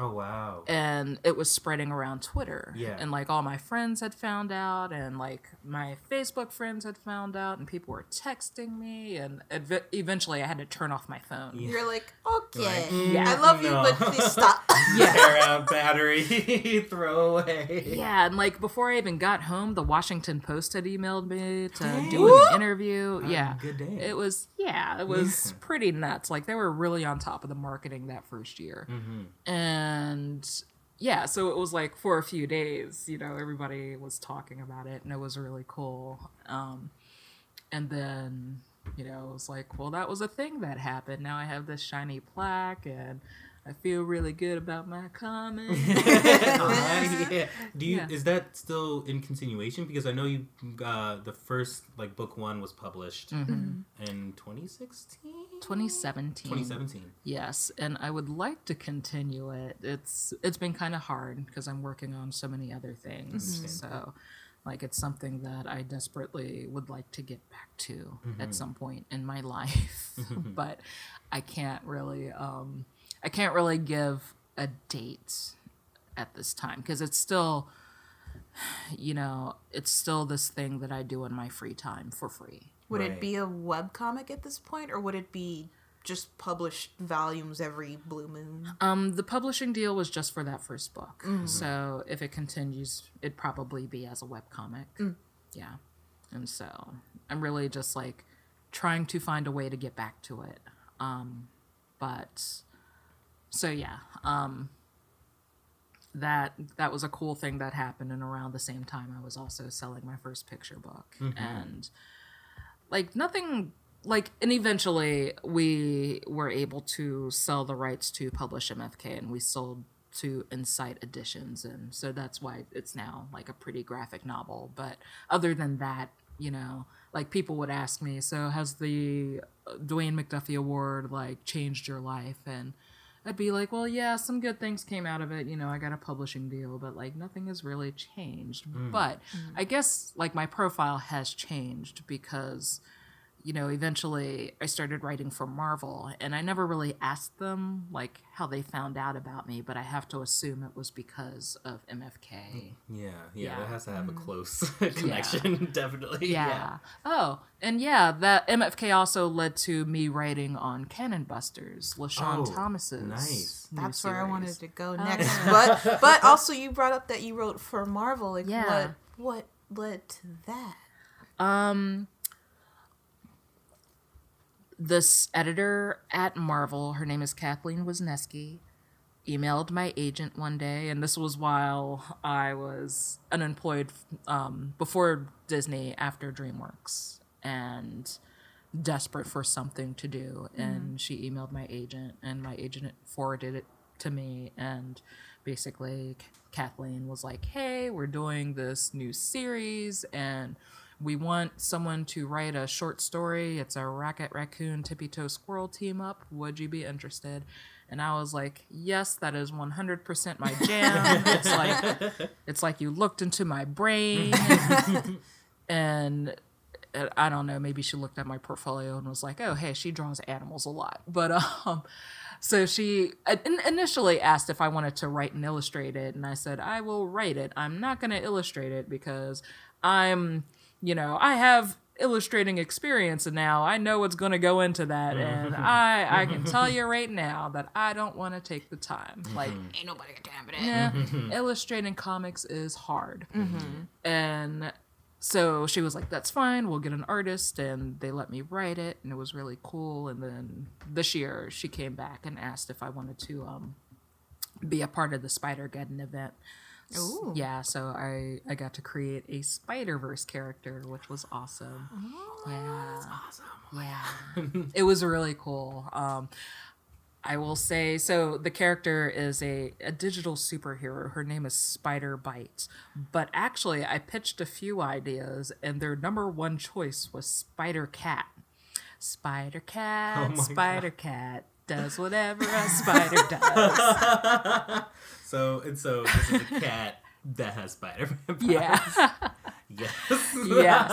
Oh wow. and it was spreading around Twitter. Yeah. And like all my friends had found out, and like my Facebook friends had found out, and people were texting me, and ev- eventually I had to turn off my phone. You're like, okay. Like, Yeah. I love you, but please stop. Tear out battery, throw away. Yeah, and like before I even got home, the Washington Post had emailed me to Dang. do an interview. yeah. good day. It was yeah, it was pretty nuts. Like they were really on top of the marketing that first year. Mm-hmm. And yeah, so it was like for a few days, you know, everybody was talking about it and it was really cool. Um and then, you know, it was like, well, that was a thing that happened. Now I have this shiny plaque and I feel really good about my comic. Uh, yeah. Do you Yeah. is that still in continuation? Because I know you uh, the first like book one was published Mm-hmm. in 2016, 2017. 2017. Yes, and I would like to continue it. It's it's been kind of hard because I'm working on so many other things. So, like, it's something that I desperately would like to get back to at some point in my life, but I can't really. Um, I can't really give a date at this time because it's still, you know, it's still this thing that I do in my free time for free. Would Right. it be a webcomic at this point, or would it be just published volumes every blue moon? Um, the publishing deal was just for that first book. So if it continues, it'd probably be as a web webcomic. Yeah. And so I'm really just like trying to find a way to get back to it. Um, but so yeah, um, that that was a cool thing that happened and around the same time I was also selling my first picture book. And like nothing like and eventually we were able to sell the rights to publish mfk and we sold to insight editions. And so that's why it's now like a pretty graphic novel. But other than that you know like people would ask me so has the uh, dwayne mcduffie award like changed your life? And I'd be like, well, yeah, some good things came out of it. You know, I got a publishing deal, but like nothing has really changed. Mm. But mm. I guess like my profile has changed because, you know, eventually I started writing for Marvel and I never really asked them like how they found out about me, but I have to assume it was because of MFK. Yeah, yeah, Yeah. that has to have a close connection, definitely. Yeah. Oh, and yeah, that MFK also led to me writing on Cannon Busters, LeSean Oh, Thomas's. nice. new That's where I wanted to go next. But but also you brought up that you wrote for Marvel. Like Yeah. what what led to that? Um, this editor at Marvel, her name is Kathleen Wisniewski, emailed my agent one day, and this was while I was unemployed um, before Disney, after DreamWorks, and desperate for something to do. And she emailed my agent, and my agent forwarded it to me, and basically Kathleen was like, "Hey, we're doing this new series, and." We want someone to write a short story. It's a Rocket Raccoon Tippy Toe Squirrel team up. Would you be interested? And I was like, yes, that is 100% my jam. it's like it's like you looked into my brain and I don't know, maybe she looked at my portfolio and was like, "Oh, hey, she draws animals a lot." But um so she initially asked if I wanted to write and illustrate it, and I said, "I will write it. I'm not going to illustrate it because I'm, you know, I have illustrating experience and now I know what's going to go into that and I I can tell you right now that I don't want to take the time. Mm-hmm. Like Ain't nobody got time for that. yeah, illustrating comics is hard. Mm-hmm. And so she was like, that's fine. We'll get an artist. And they let me write it. And it was really cool. And then this year she came back and asked if I wanted to um, be a part of the Spider Geddon event. Ooh. Yeah, so I, I got to create a Spider Verse character, which was awesome. yeah, Awesome. yeah, it was really cool. Um, I will say so. The character is a, a digital superhero. Her name is Spider Bite. But actually, I pitched a few ideas, and their number one choice was Spider Cat. Spider Cat, Oh Spider Cat does whatever a spider does. So and so this is a cat that has spider powers. Yeah. Yes. yes.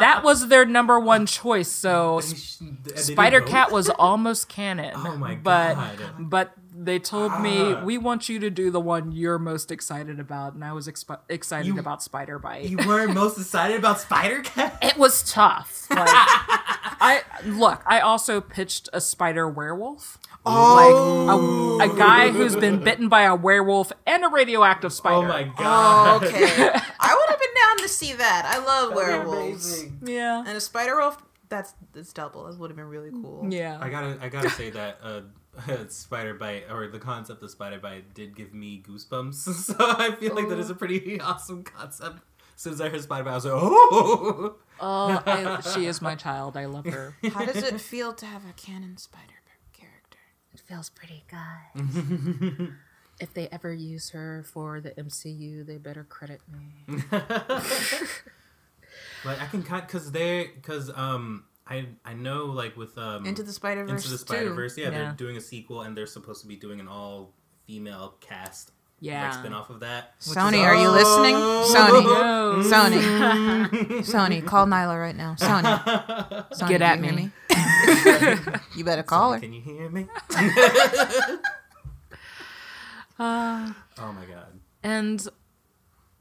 That was their number one choice. So And they did Spider? Cat was almost canon. Oh my but, God. But they told me Ah. we want you to do the one you're most excited about, and I was exp- excited You- about Spider Bite. You weren't most excited about Spider Cat? it was tough. Like, I look. I also pitched a spider werewolf. Oh. Like a, a guy who's been bitten by a werewolf and a radioactive spider. Oh my god. Oh, okay. I would have been down to see that. I love werewolves. Yeah. And a spider wolf, that's that's double. That would have been really cool. Yeah. I gotta, I gotta say that uh, spider bite or the concept of spider bite did give me goosebumps. So I feel like that is a pretty awesome concept. As soon as I heard spider bite, I was like, oh. Oh, I, she is my child. I love her. How does it feel to have a canon spider character? It feels pretty good. if they ever use her for the MCU, they better credit me. Like I can cut because they because um I I know like with um Into the Spider Verse. Into the Spider Verse, yeah, Yeah. they're doing a sequel and they're supposed to be doing an all female cast Yeah. like spin off of that. Sony, are you listening? Sony, Yo. Sony, Sony, call Nilah right now. Sony, Sony Get at you hear me. you better call her. Can you hear me? Uh, oh my god. and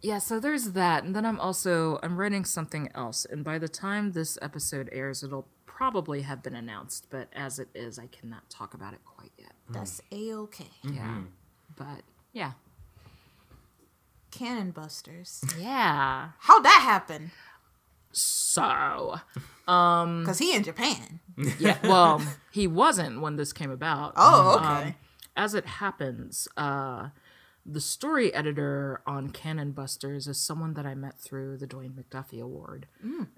yeah, so there's that. And then I'm also I'm writing something else. And by the time this episode airs, it'll probably have been announced. But as it is, I cannot talk about it quite yet. That's a okay. Yeah. But yeah. Cannon Busters. Yeah. How'd that happen? So um, Cause he in Japan. yeah. Well, he wasn't when this came about. Oh, Um, okay. as it happens, uh, the story editor on Cannon Busters is someone that I met through the Dwayne McDuffie Award,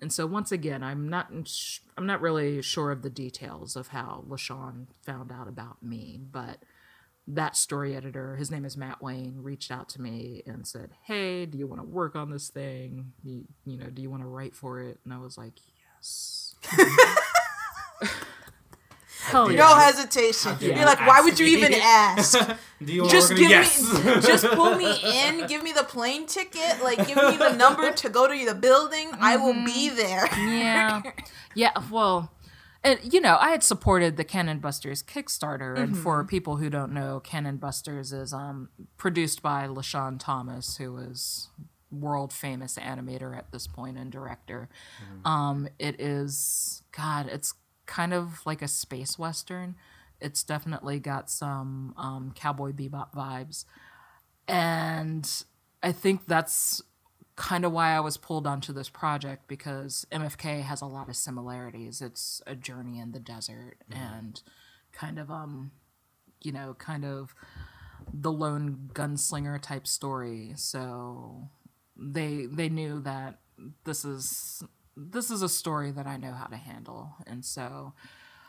and so once again, I'm not sh- I'm not really sure of the details of how LeSean found out about me, but that story editor, his name is Matt Wayne, reached out to me and said, "Hey, do you want to work on this thing? You, you know, do you want to write for it?" And I was like, "Yes." Hell yeah. No hesitation. dare You're like, why would you even ask? Do you just give yes. me, just pull me in. Give me the plane ticket. Like, give me the number to go to the building. I will be mm-hmm. there. yeah yeah well and you know i had supported the cannon busters kickstarter and for people who don't know cannon busters is um, produced by lesean thomas who is world famous animator at this point and director. Um, it is god it's kind of like a space western. It's definitely got some um, cowboy bebop vibes. And i think that's kind of why I was pulled onto this project because MFK has a lot of similarities. It's a journey in the desert mm-hmm. and kind of um you know, kind of the lone gunslinger type story. So they they knew that this is this is a story that I know how to handle. And so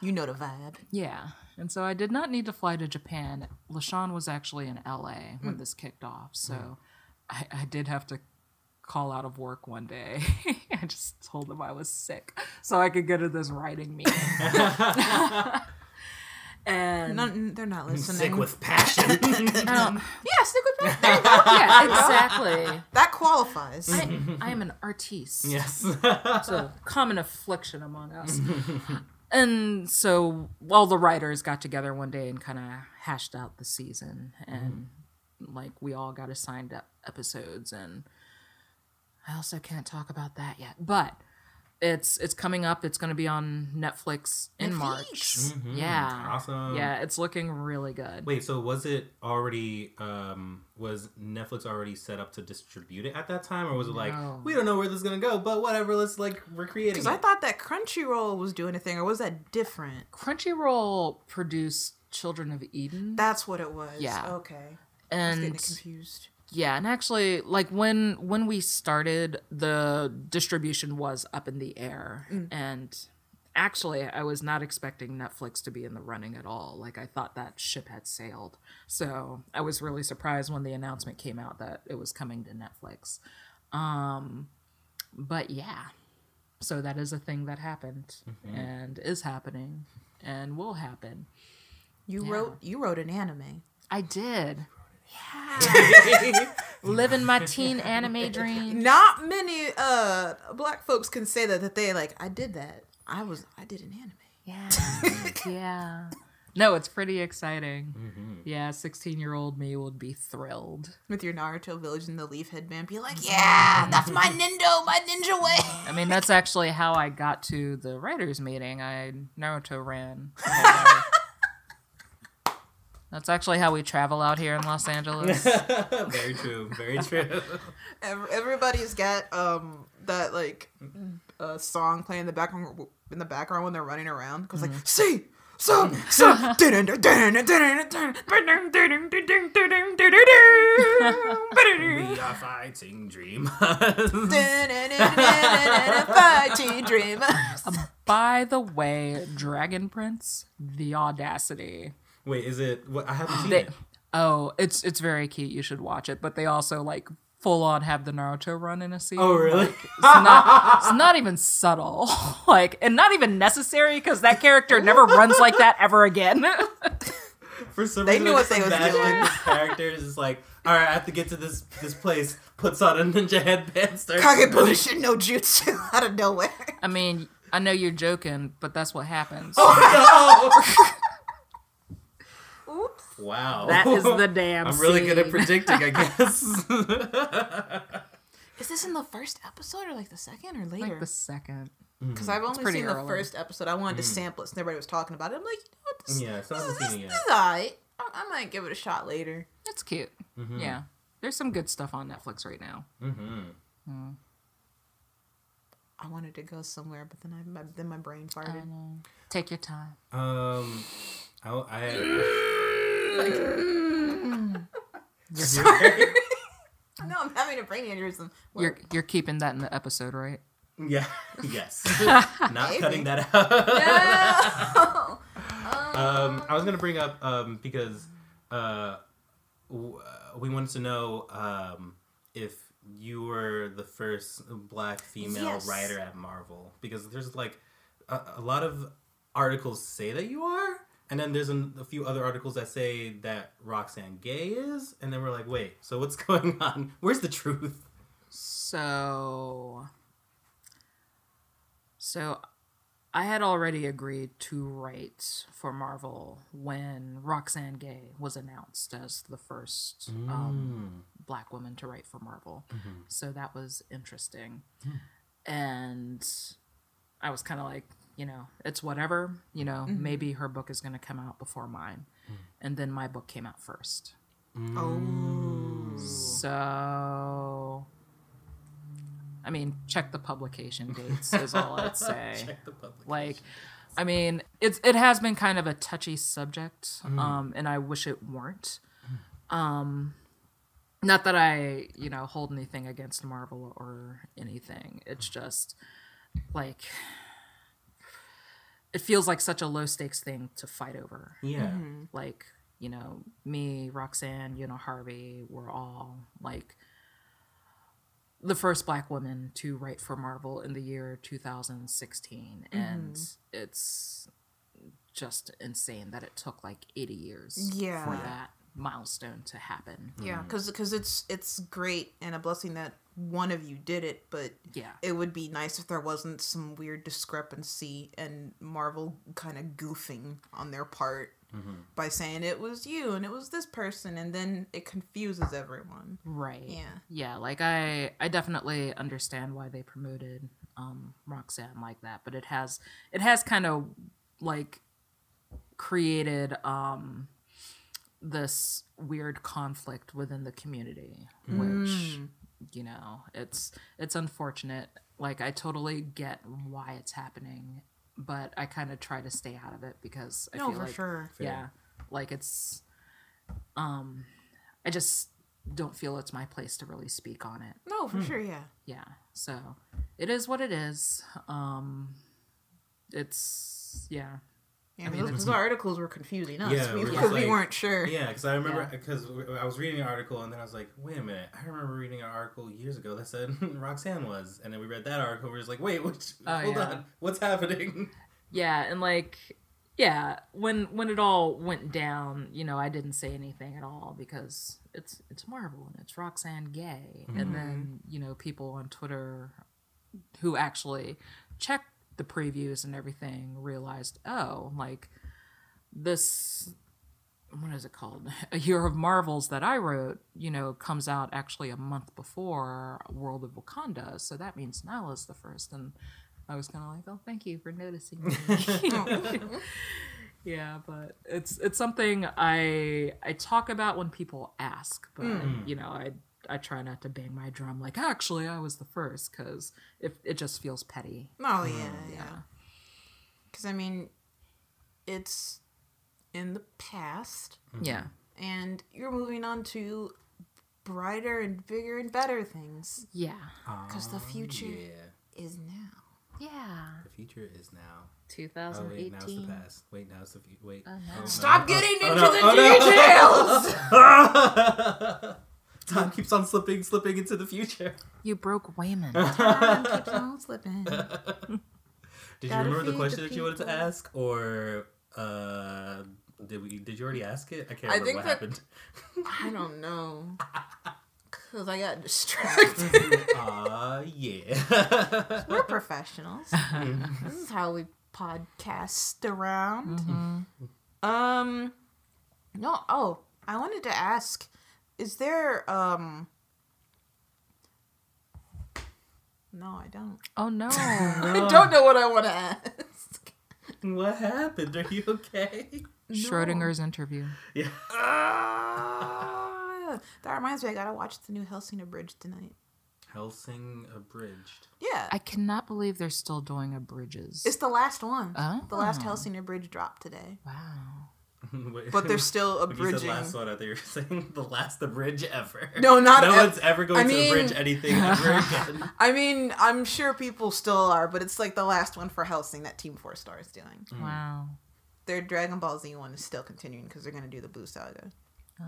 You know the vibe. yeah. And so I did not need to fly to Japan. LeSean was actually in LA when mm. this kicked off. So mm. I, I did have to call out of work one day. I just told them I was sick so I could go to this writing meeting. and None, they're not listening. Sick with passion. um, yeah, stick with me. There you go. yeah, exactly. That qualifies. I, I am an artiste. yes. It's a common affliction among us. and so all the writers got together one day and kind of hashed out the season and like we all got assigned episodes and I also can't talk about that yet. But it's it's coming up. It's going to be on Netflix in March. Yeah. Awesome. Yeah, it's looking really good. Wait, so was it already um was Netflix already set up to distribute it at that time or was it like No. we don't know where this is going to go, but whatever, let's like recreate it. Because I thought that Crunchyroll was doing a thing, or was that different? Crunchyroll produced Children of Ether. That's what it was. Yeah. Okay. I was getting and confused. Yeah, and actually, like when when we started, the distribution was up in the air, and actually, I was not expecting Netflix to be in the running at all. Like I thought that ship had sailed. So I was really surprised when the announcement came out that it was coming to Netflix. Um, but yeah, so that is a thing that happened and is happening and will happen. You Yeah. wrote you wrote an anime. I did. Living my teen anime dream. Not many uh black folks can say that that they like I did that. I was I did an anime. Yeah. yeah. No, it's pretty exciting. Yeah, 16 year old me would be thrilled. With your Naruto village and the leaf headband, be like, yeah, that's my Nindo, my ninja way. I mean, that's actually how I got to the writers' meeting. I Naruto ran. the whole way. That's actually how we travel out here in Los Angeles. very true. Very true. Everybody's got um that like uh, song playing in the background in the background when they're running around because like see so so we are fighting dreamers. fighting dream. By the way, Dragon Prince, the audacity. Wait, is it? What I haven't seen They, it. oh, it's it's very cute. You should watch it. But they also like full on have the Naruto run in a scene. Oh, really? Like, it's not it's not even subtle. like and not even necessary because that character never runs like that ever again. For some They reason, knew I what they was doing. This character is just like, all right, I have to get to this this place. Puts on a ninja headband, starts. Kagebusha no jutsu out of nowhere. I mean, I know you're joking, but that's what happens. Oh, no! Wow, That is the damn. I'm really good at predicting, I guess. Is this in the first episode or like the second or later? like the second. Because I've only pretty seen the first episode. I wanted to sample it, and everybody was talking about it. I'm like, you know what? This, yeah, so haven't this, seen this is alright. I, I might give it a shot later. It's cute. Mm-hmm. Yeah, there's some good stuff on Netflix right now. Mm-hmm. I wanted to go somewhere, but then I my, then my brain I farted. know. Take your time. Um, I, I Sorry. no, I'm having a brain aneurysm. What? You're you're keeping that in the episode, right? yeah, yes, not Maybe. cutting that out. No! Um, I was gonna bring up um, because uh, w- uh, we wanted to know um, if you were the first black female Yes. writer at Marvel because there's like a, a lot of articles say that you are, and then there's an, a few other articles that say that Roxane Gay is, and then we're like, wait, so what's going on? Where's the truth? So, so I had already agreed to write for Marvel when Roxane Gay was announced as the first um, mm. black woman to write for Marvel. Mm-hmm. So that was interesting, hmm. and I was kind of like, you know, it's whatever. You know, mm-hmm. maybe her book is going to come out before mine, hmm. and then my book came out first. Mm. Oh. So, I mean, check the publication dates is all I'd say. Check the public. Like, I mean, it's it has been kind of a touchy subject, mm. um, and I wish it weren't. Mm. Um, not that I, you know, hold anything against Marvel or anything. It's just like it feels like such a low stakes thing to fight over. Yeah, mm-hmm. like you know me roxane you know harvey we're all like the first black woman to write for marvel in the year 2016 mm-hmm. and it's just insane that it took like 80 years Yeah. for that milestone to happen. Yeah, because because it's it's great and a blessing that one of you did it, but yeah. it would be nice if there wasn't some weird discrepancy and Marvel kind of goofing on their part by saying it was you and it was this person, and then it confuses everyone. right. Yeah. yeah like i i definitely understand why they promoted um roxane like that but it has it has kind of like created um this weird conflict within the community which you know it's it's unfortunate. Like i totally get why it's happening but i kind of try to stay out of it because i No, feel for like sure. yeah. Like it's um i just don't feel it's my place to really speak on it. No, for sure. Yeah. yeah. So it is what it is. Um it's yeah Yeah, mean, those, those articles were confusing us Yeah, we- we're because just we weren't sure. Yeah, because I remember Yeah. because I was reading an article and then I was like, wait a minute, I remember reading an article years ago that said Roxane was, and then we read that article. We're just like, wait, which, Oh, hold yeah. on, what's happening? yeah and like yeah when when it all went down you know i didn't say anything at all because it's it's marvel and it's roxane gay and mm-hmm. then you know people on twitter who actually checked the previews and everything realized oh like this what is it called? A year of marvels that i wrote you know comes out actually a month before world of wakanda. So that means nilah's the first. And i was kind of like oh thank you for noticing me. yeah but it's it's something i i talk about when people ask but hmm. you know i i try not to bang my drum like actually i was the first because if it just feels petty Oh mm. yeah, yeah. yeah Because I mean, it's in the past, mm-hmm. yeah and you're moving on to brighter and bigger and better things. yeah um, Because the future Yeah. is now. Yeah. The future is now. Oh 2018. wait, now it's the past. Wait, now it's the future. Wait. Oh, no. Oh. Stop Oh, getting oh, into no. the Oh, no. Time keeps on slipping, slipping into the future. You broke Wayman. Time keeps on slipping. Did you remember the question the that you wanted to ask, or uh, did we? Did you already ask it? I can't I remember think what that- happened. I don't know. Cause I got distracted. Ah, yeah. We're professionals. this is how we podcast around. Um, no. Oh, I wanted to ask: Is there um? No, I don't. oh no. I don't know what I want to ask. what happened? Are you okay? Schrodinger's interview. Yeah. Ah, that reminds me, I gotta watch the new Hellsing Abridged tonight. Hellsing abridged. Yeah, I cannot believe they're still doing abridges. it's the last one. The last Oh. Hellsing Abridged dropped today, wow. Wait, but they're still when you said last one, I thought you were saying the last abridge ever. No, not no ev- one's ever going I to mean- abridge anything ever again. I mean, I'm sure people still are, but it's like the last one for Hellsing that Team Four Star is doing. Mm. Wow. Their Dragon Ball Z one is still continuing because they're gonna do the Boo Saga. Oh.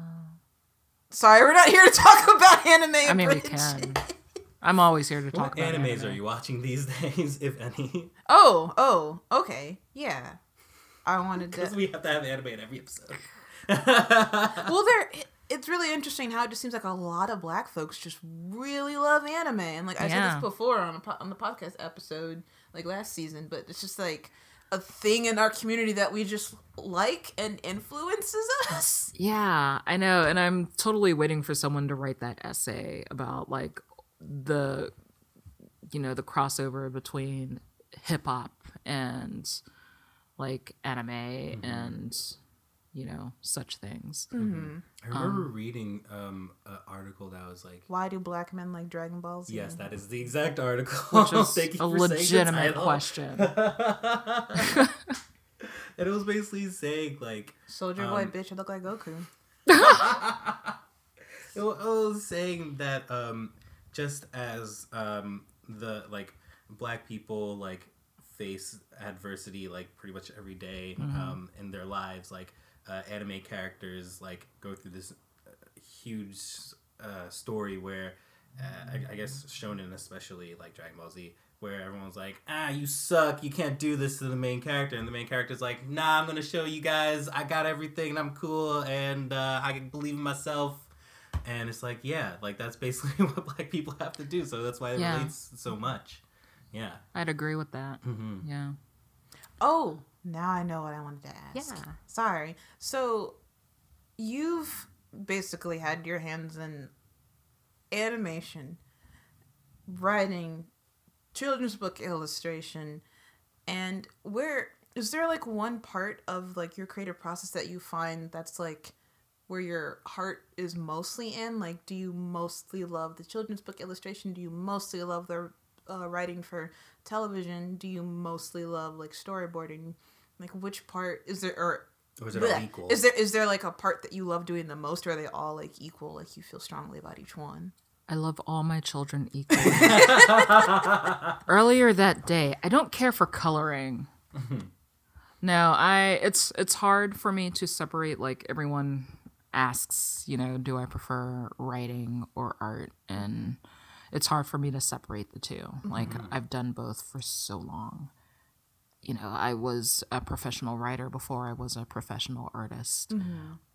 Sorry, we're not here to talk about anime. I mean, we can. I'm always here to talk What about animes anime. are you watching these days, if any? Oh, oh, okay, yeah. I wanted to. Because we have to have anime in every episode. Well, there. It's really interesting how it just seems like a lot of black folks just really love anime, and like I said this before on a po- on the podcast episode, like last season, but it's just like a thing in our community that we just like and influences us. Yeah, I know, and I'm totally waiting for someone to write that essay about like the you know, the crossover between hip hop and like anime and you know, such things. I remember reading um, an article that was like, Why do black men like Dragon Balls?" Yes, that is the exact article. Which is Thank a for saying the legitimate question. and it was basically saying like Soulja Um, Boy, bitch, I look like Goku. it it was saying that um, just as um, the like black people like face adversity like pretty much every day, um, in their lives, like uh, anime characters like go through this uh, huge uh, story where uh, I, I guess shonen especially like Dragon Ball Z. Where everyone's like, ah, you suck, you can't do this to the main character, and the main character's like, nah, I'm gonna show you guys, I got everything, and I'm cool, and uh, I can believe in myself, and it's like, yeah, like that's basically what black people have to do. So that's why it Yeah. relates so much. Yeah. I'd agree with that. Mm-hmm. Yeah. Oh, now I know what I wanted to ask. Yeah. Sorry. So, you've basically had your hands in animation, writing, children's book illustration, and where is there like one part of like your creative process that you find that's like where your heart is mostly in? Like, do you mostly love the children's book illustration? Do you mostly love the uh, writing for television? Do you mostly love like storyboarding? Like, which part is there? Or Or is it all equal? is there is there like a part that you love doing the most, or are they all like equal? Like you feel strongly about each one? I love all my children equally. Earlier that day, I don't care for coloring. no, I it's it's hard for me to separate like everyone asks, you know, do I prefer writing or art and it's hard for me to separate the 2 Like I've done both for so long. You know, I was a professional writer before I was a professional artist.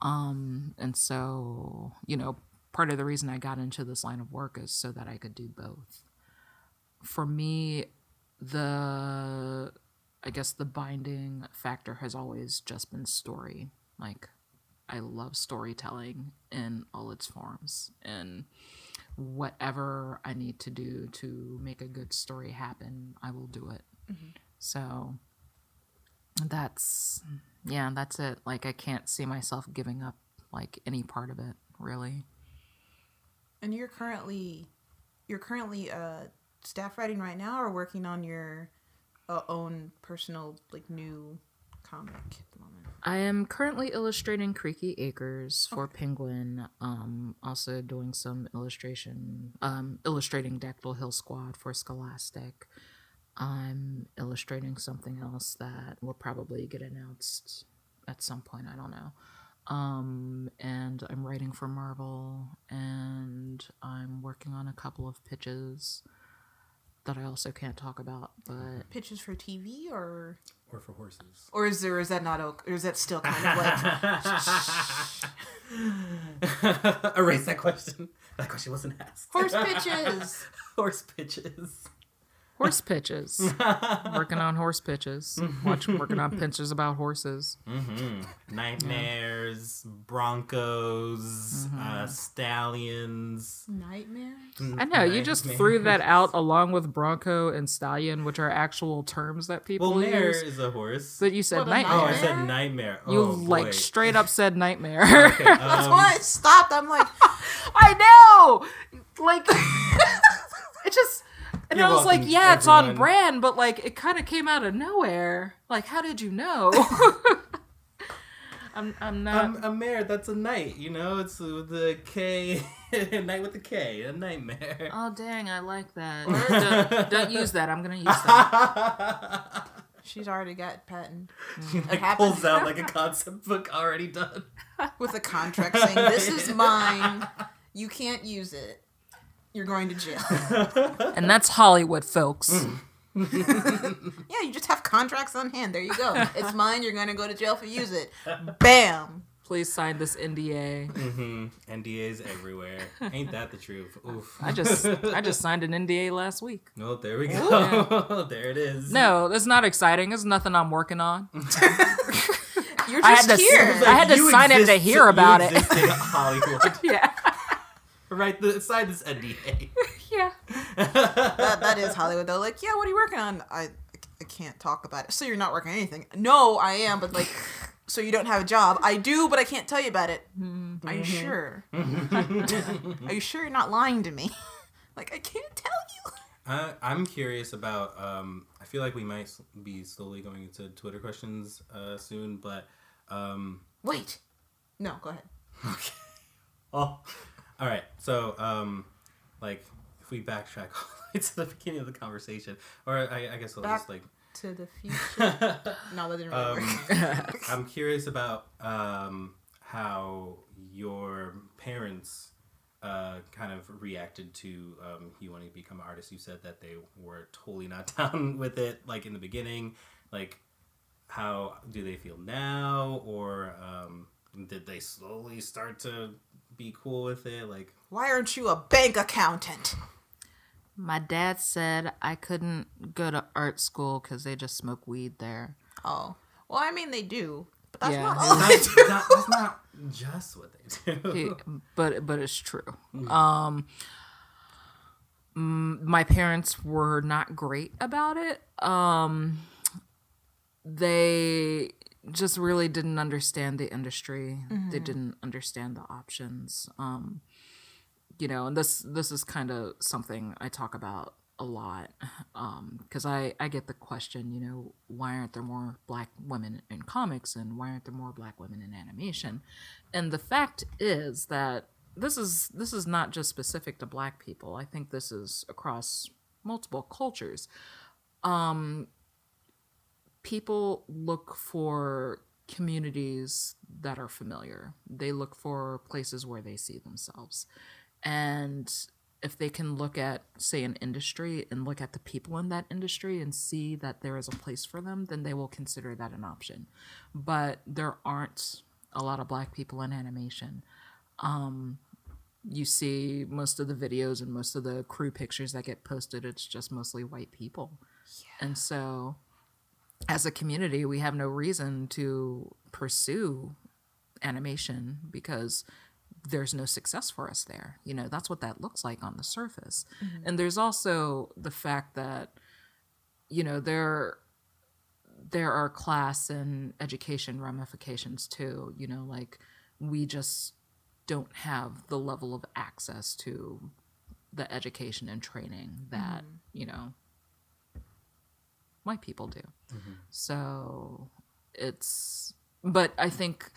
Um, and so, you know, part of the reason I got into this line of work is so that I could do both. For me, the I guess the binding factor has always just been story. Like I love storytelling in all its forms and whatever I need to do to make a good story happen, I will do it. So that's yeah, that's it. Like I can't see myself giving up like any part of it, really. And you're currently you're currently uh staff writing right now, or working on your uh, own personal like new comic at the moment. I am currently illustrating Creaky Acres for Penguin. Um, also doing some illustration, um, illustrating Dactyl Hill Squad for Scholastic. I'm illustrating something else that will probably get announced at some point. I don't know. Um, and I'm writing for Marvel, and I'm working on a couple of pitches that I also can't talk about. But Pitches for TV or Or for horses. or is there is that not okay? Or is that still kind of like Erase that question. That question wasn't asked. horse pitches? Horse pitches. Horse pitches, working on horse pitches, watch working on pitches about horses. Nightmares, Broncos, uh, Stallions. Nightmare. I know you just threw that out along with Bronco and Stallion, which are actual terms that people Well, mare is a horse. But you said What, a nightmare. Oh, I said nightmare. you oh, like boy. straight up said nightmare. Okay, That's um, why I stopped. I'm like, I know. Like it just and You're I was like, welcome, yeah, it's on brand, but like it kind of came out of nowhere. Like, how did you know? I'm I'm not. Um, a mare, that's a night, you know? It's the K, night with the K, a nightmare. oh dang, I like that. don't, don't use that. I'm gonna use that. she's already got patent She like happened. pulls out like a concept book already done. with a contract saying this is mine. You can't use it. You're going to jail. And that's Hollywood, folks. Yeah, you just have contracts on hand. There you go. It's mine. You're going to go to jail for use it. Bam. Please sign this NDA. hmm NDAs everywhere. Ain't that the truth? Oof. I just I just signed an NDA last week. Oh, there we go. there it is. No, it's not exciting. It's nothing I'm working on. You're I just had to- here. It's I had to you sign it to exist- hear you about it. in Hollywood. Yeah. Right, the, sign this NDA. Yeah. that, that is Hollywood though. Like, yeah, what are you working on? I I can't talk about it. So you're not working on anything? No, I am, but like, so you don't have a job? I do, but I can't tell you about it. Are you sure? are you sure you're not lying to me? like, I can't tell you. I, I'm curious about. Um, I feel like we might be slowly going into Twitter questions uh, soon, but um, Wait. No, go ahead. okay. Oh, all right. So, um, like, if we backtrack all the way to the beginning of the conversation, or I, I guess I'll just like. To the future. no, that didn't really Um, work. I'm curious about um, how your parents uh, kind of reacted to um, you wanting to become an artist. You said that they were totally not down with it, like in the beginning. Like, how do they feel now, or um, did they slowly start to be cool with it? Like, Why aren't you a bank accountant? My dad said I couldn't go to art school because they just smoke weed there. Oh. Well, I mean, they do. But that's Yeah. not all they do. not, that's not just what they do. He- but but it's true. Um, mm, my parents were not great about it. Um, they just really didn't understand the industry. They didn't understand the options. Um, you know, and this this is kind of something I talk about a lot because I I get the question, you know, why aren't there more black women in comics and why aren't there more black women in animation? And the fact is that this is this is not just specific to black people. I think this is across multiple cultures. Um, people look for communities that are familiar. They look for places where they see themselves. And if they can look at, say, an industry and look at the people in that industry and see that there is a place for them, then they will consider that an option. But there aren't a lot of black people in animation. Um, you see most of the videos and most of the crew pictures that get posted, it's just mostly white people. And so, as a community, we have no reason to pursue animation because there's no success for us there. You know, that's what that looks like on the surface. Mm-hmm. And there's also the fact that, you know, there there are class and education ramifications too. You know, like we just don't have the level of access to the education and training that, mm-hmm. you know, white people do. Mm-hmm. So it's, but I think,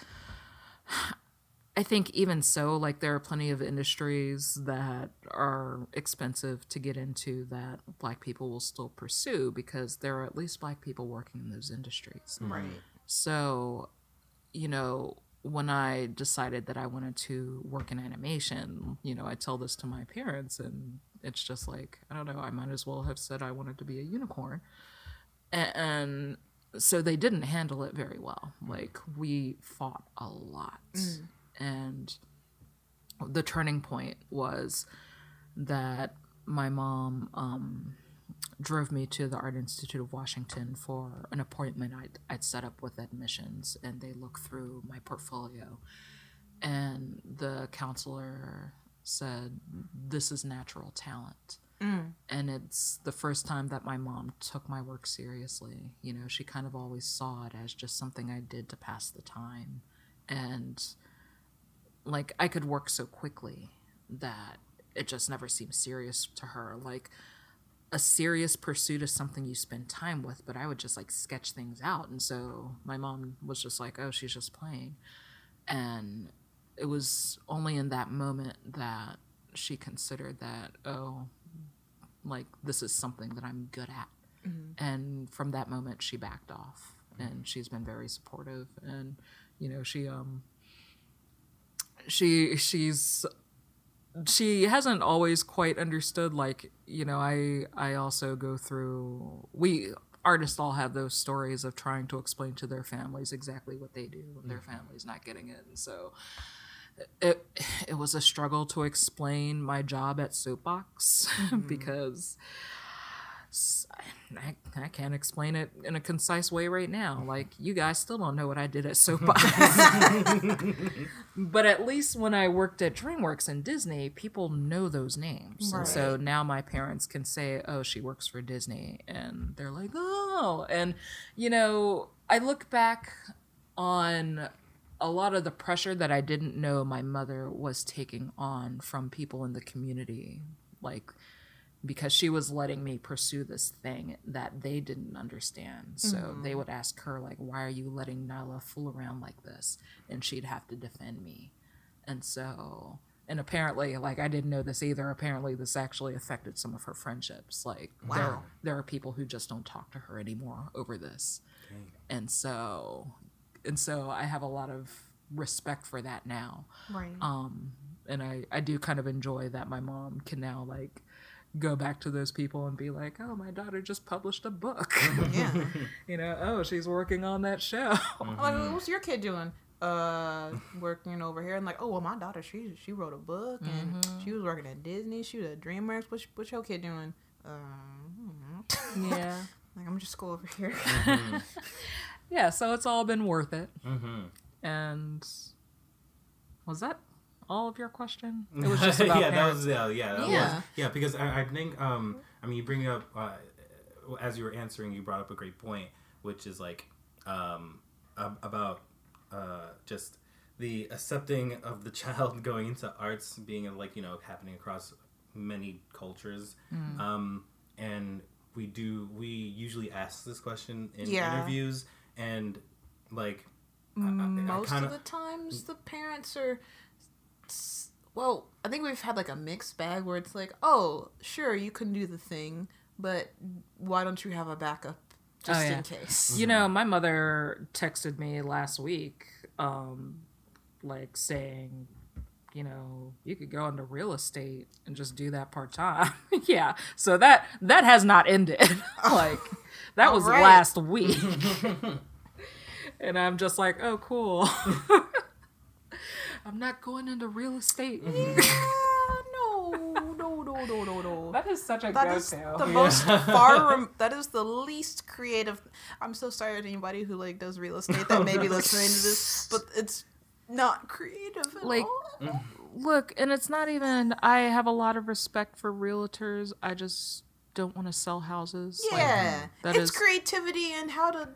I think even so, like there are plenty of industries that are expensive to get into that black people will still pursue because there are at least black people working in those industries. Mm-hmm. Right. So, you know, when I decided that I wanted to work in animation, you know, I tell this to my parents, and it's just like, I don't know, I might as well have said I wanted to be a unicorn. And so they didn't handle it very well. Like, we fought a lot. And the turning point was that my mom um, drove me to the Art Institute of Washington for an appointment I'd, I'd set up with admissions, and they looked through my portfolio. And the counselor said, This is natural talent. Mm. And it's the first time that my mom took my work seriously. You know, she kind of always saw it as just something I did to pass the time. And like I could work so quickly that it just never seemed serious to her. Like a serious pursuit is something you spend time with, but I would just like sketch things out. And so my mom was just like, oh, she's just playing. And it was only in that moment that she considered that, oh, like this is something that I'm good at. And from that moment, she backed off and she's been very supportive. And, you know, she, um, she she's she hasn't always quite understood like you know i i also go through we artists all have those stories of trying to explain to their families exactly what they do and their family's not getting it and so it it was a struggle to explain my job at soapbox mm-hmm. because I, I can't explain it in a concise way right now. Mm-hmm. Like you guys still don't know what I did at Soapbox. but at least when I worked at DreamWorks and Disney, people know those names. And so now my parents can say, "Oh, she works for Disney." And they're like, "Oh." And you know, I look back on a lot of the pressure that I didn't know my mother was taking on from people in the community. Like because she was letting me pursue this thing that they didn't understand. So mm-hmm. they would ask her like, "Why are you letting Nilah fool around like this?" And she'd have to defend me. And so, and apparently, like I didn't know this either. Apparently, this actually affected some of her friendships. Like there, Wow. there are people who just don't talk to her anymore over this. And so, and so I have a lot of respect for that now Right. um and i i do kind of enjoy that my mom can now like go back to those people and be like oh my daughter just published a book yeah. you know oh she's working on that show I'm like, what's your kid doing? Uh, working over here, and like, oh well, my daughter, she she wrote a book, and she was working at Disney. She was at DreamWorks. What's what's your kid doing? Um, yeah like I'm just go over here. Yeah so it's all been worth it Mm-hmm. and was that all of your question it was just about yeah, that was yeah, yeah, that Yeah. was yeah. Because I, I think um, I mean, you bring up uh, as you were answering, you brought up a great point, which is like um, about uh, just the accepting of the child going into arts being like you know happening across many cultures, Mm. um, and we do we usually ask this question in Yeah. interviews and like I- I- I Most kinda- of the times, the parents are. Well, I think we've had like a mixed bag where it's like, oh, sure, you can do the thing, but why don't you have a backup just Oh, yeah. in case? You know, my mother texted me last week, um, like saying, you know, you could go into real estate and just do that part time. yeah. So that that has not ended. like that was Alright. last week. and I'm just like, oh cool. I'm not going into real estate. Yeah, no, no, no, no, no, no. That is such a That is the most far. Rem- that is the least creative. I'm so sorry to anybody who like does real estate that may be listening to this, but it's not creative at Like, all. Look, and it's not even. I have a lot of respect for realtors. I just don't want to sell houses. Like, Yeah, that it's is- creativity and how to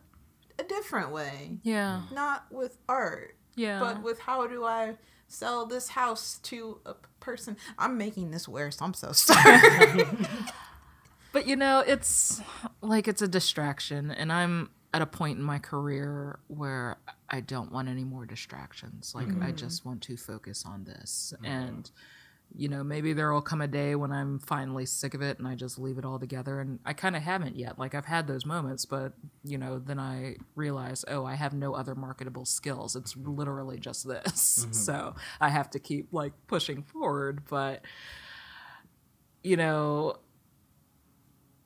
a different way, yeah, not with art, yeah. but with how do I sell this house to a person. I'm making this worse. I'm so sorry. But you know, it's like it's a distraction, and I'm at a point in my career where I don't want any more distractions. Like I mm-hmm. just want to focus on this. Mm-hmm. And you know, maybe there will come a day when I'm finally sick of it and I just leave it all together. And I kind of haven't yet. Like I've had those moments, but you know, then I realize, oh, I have no other marketable skills. It's mm-hmm. literally just this. So I have to keep like pushing forward. But you know,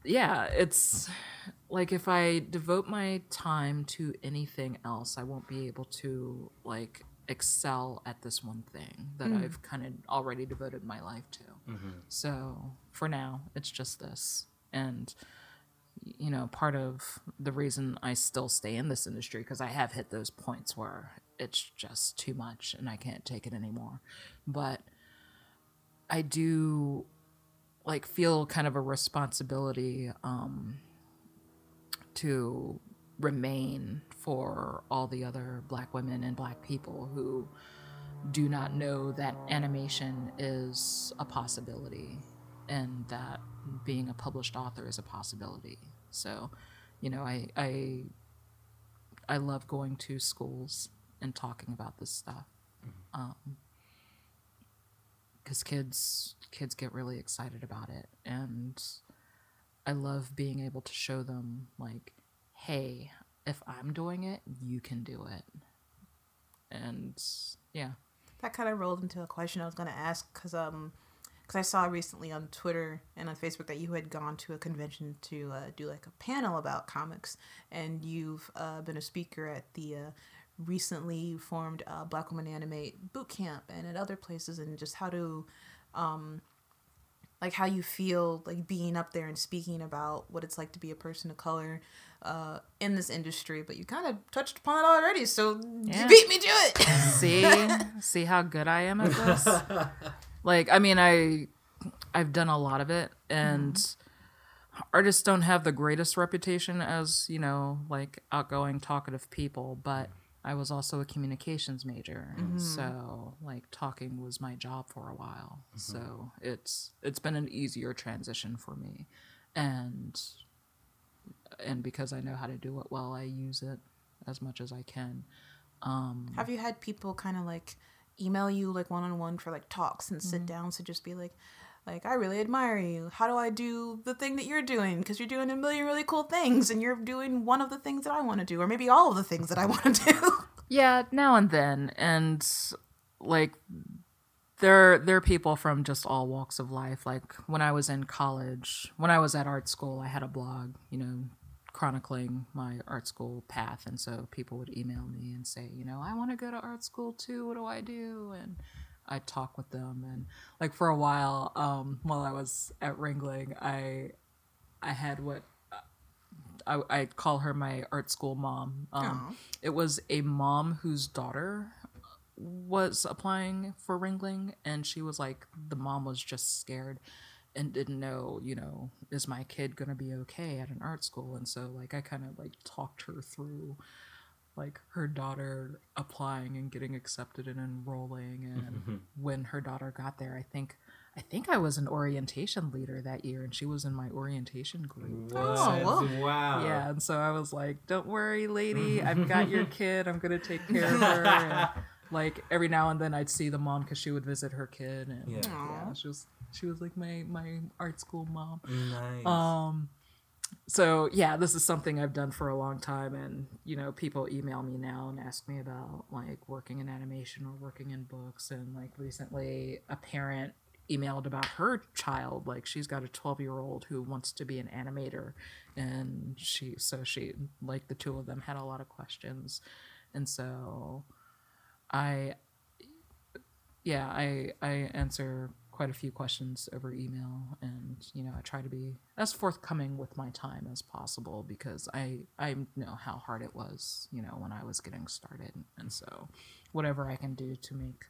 yeah, it's like if I devote my time to anything else, I won't be able to like excel at this one thing that I've kind of already devoted my life to. So for now, it's just this. And you know, part of the reason I still stay in this industry because I have hit those points where it's just too much and I can't take it anymore. But I do like feel kind of a responsibility um, to remain for all the other black women and black people who do not know that animation is a possibility and that being a published author is a possibility. So, you know, I I I love going to schools and talking about this stuff. Mm-hmm. Um, because kids kids get really excited about it and i love being able to show them like hey if i'm doing it you can do it. And yeah. That kind of rolled into a question I was going to ask because um, cause I saw recently on Twitter and on Facebook that you had gone to a convention to uh, do like a panel about comics, and you've uh, been a speaker at the uh, recently formed uh, Black Woman Animate Boot Camp and at other places, and just how to um, like how you feel like being up there and speaking about what it's like to be a person of color uh, in this industry. But you kind of touched upon it already, so Yeah. you beat me to it. see see how good i am at this like i mean i i've done a lot of it and artists don't have the greatest reputation as you know like outgoing talkative people but i was also a communications major and so like talking was my job for a while. So it's it's been an easier transition for me. And and because i know how to do it well i use it as much as i can. Um, Have you had people kind of like email you like one on one for like talks and Mm-hmm. sit down to just be like, like I really admire you. How do I do the thing that you're doing? Because you're doing a million really cool things, and you're doing one of the things that I want to do, or maybe all of the things that I want to do. Yeah, now and then, and like there there are people from just all walks of life. Like when I was in college, when I was at art school, I had a blog, you know, chronicling my art school path, and so people would email me and say, you know, I want to go to art school too. What do I do? And I talk with them, and like for a while, um, while I was at Ringling, I I had what I, I call her my art school mom. Um, it was a mom whose daughter was applying for Ringling, and she was like, the mom was just scared and didn't know, you know, is my kid gonna be okay at an art school? And so, like, I kind of like talked her through like her daughter applying and getting accepted and enrolling and when her daughter got there i think i think i was an orientation leader that year and she was in my orientation group What? whoa. Wow. yeah, and so I was like, "Don't worry, lady. I've got your kid. I'm gonna take care of her." And, like every now and then, I'd see the mom because she would visit her kid, and Yeah. yeah, she was she was like my my art school mom. Nice. Um, so yeah, this is something I've done for a long time, and you know, people email me now and ask me about like working in animation or working in books, and like recently, a parent emailed about her child like she's got a 12 year old who wants to be an animator and she so she like the two of them had a lot of questions and so i yeah i i answer quite a few questions over email and you know i try to be as forthcoming with my time as possible because i i know how hard it was you know when i was getting started. And so whatever i can do to make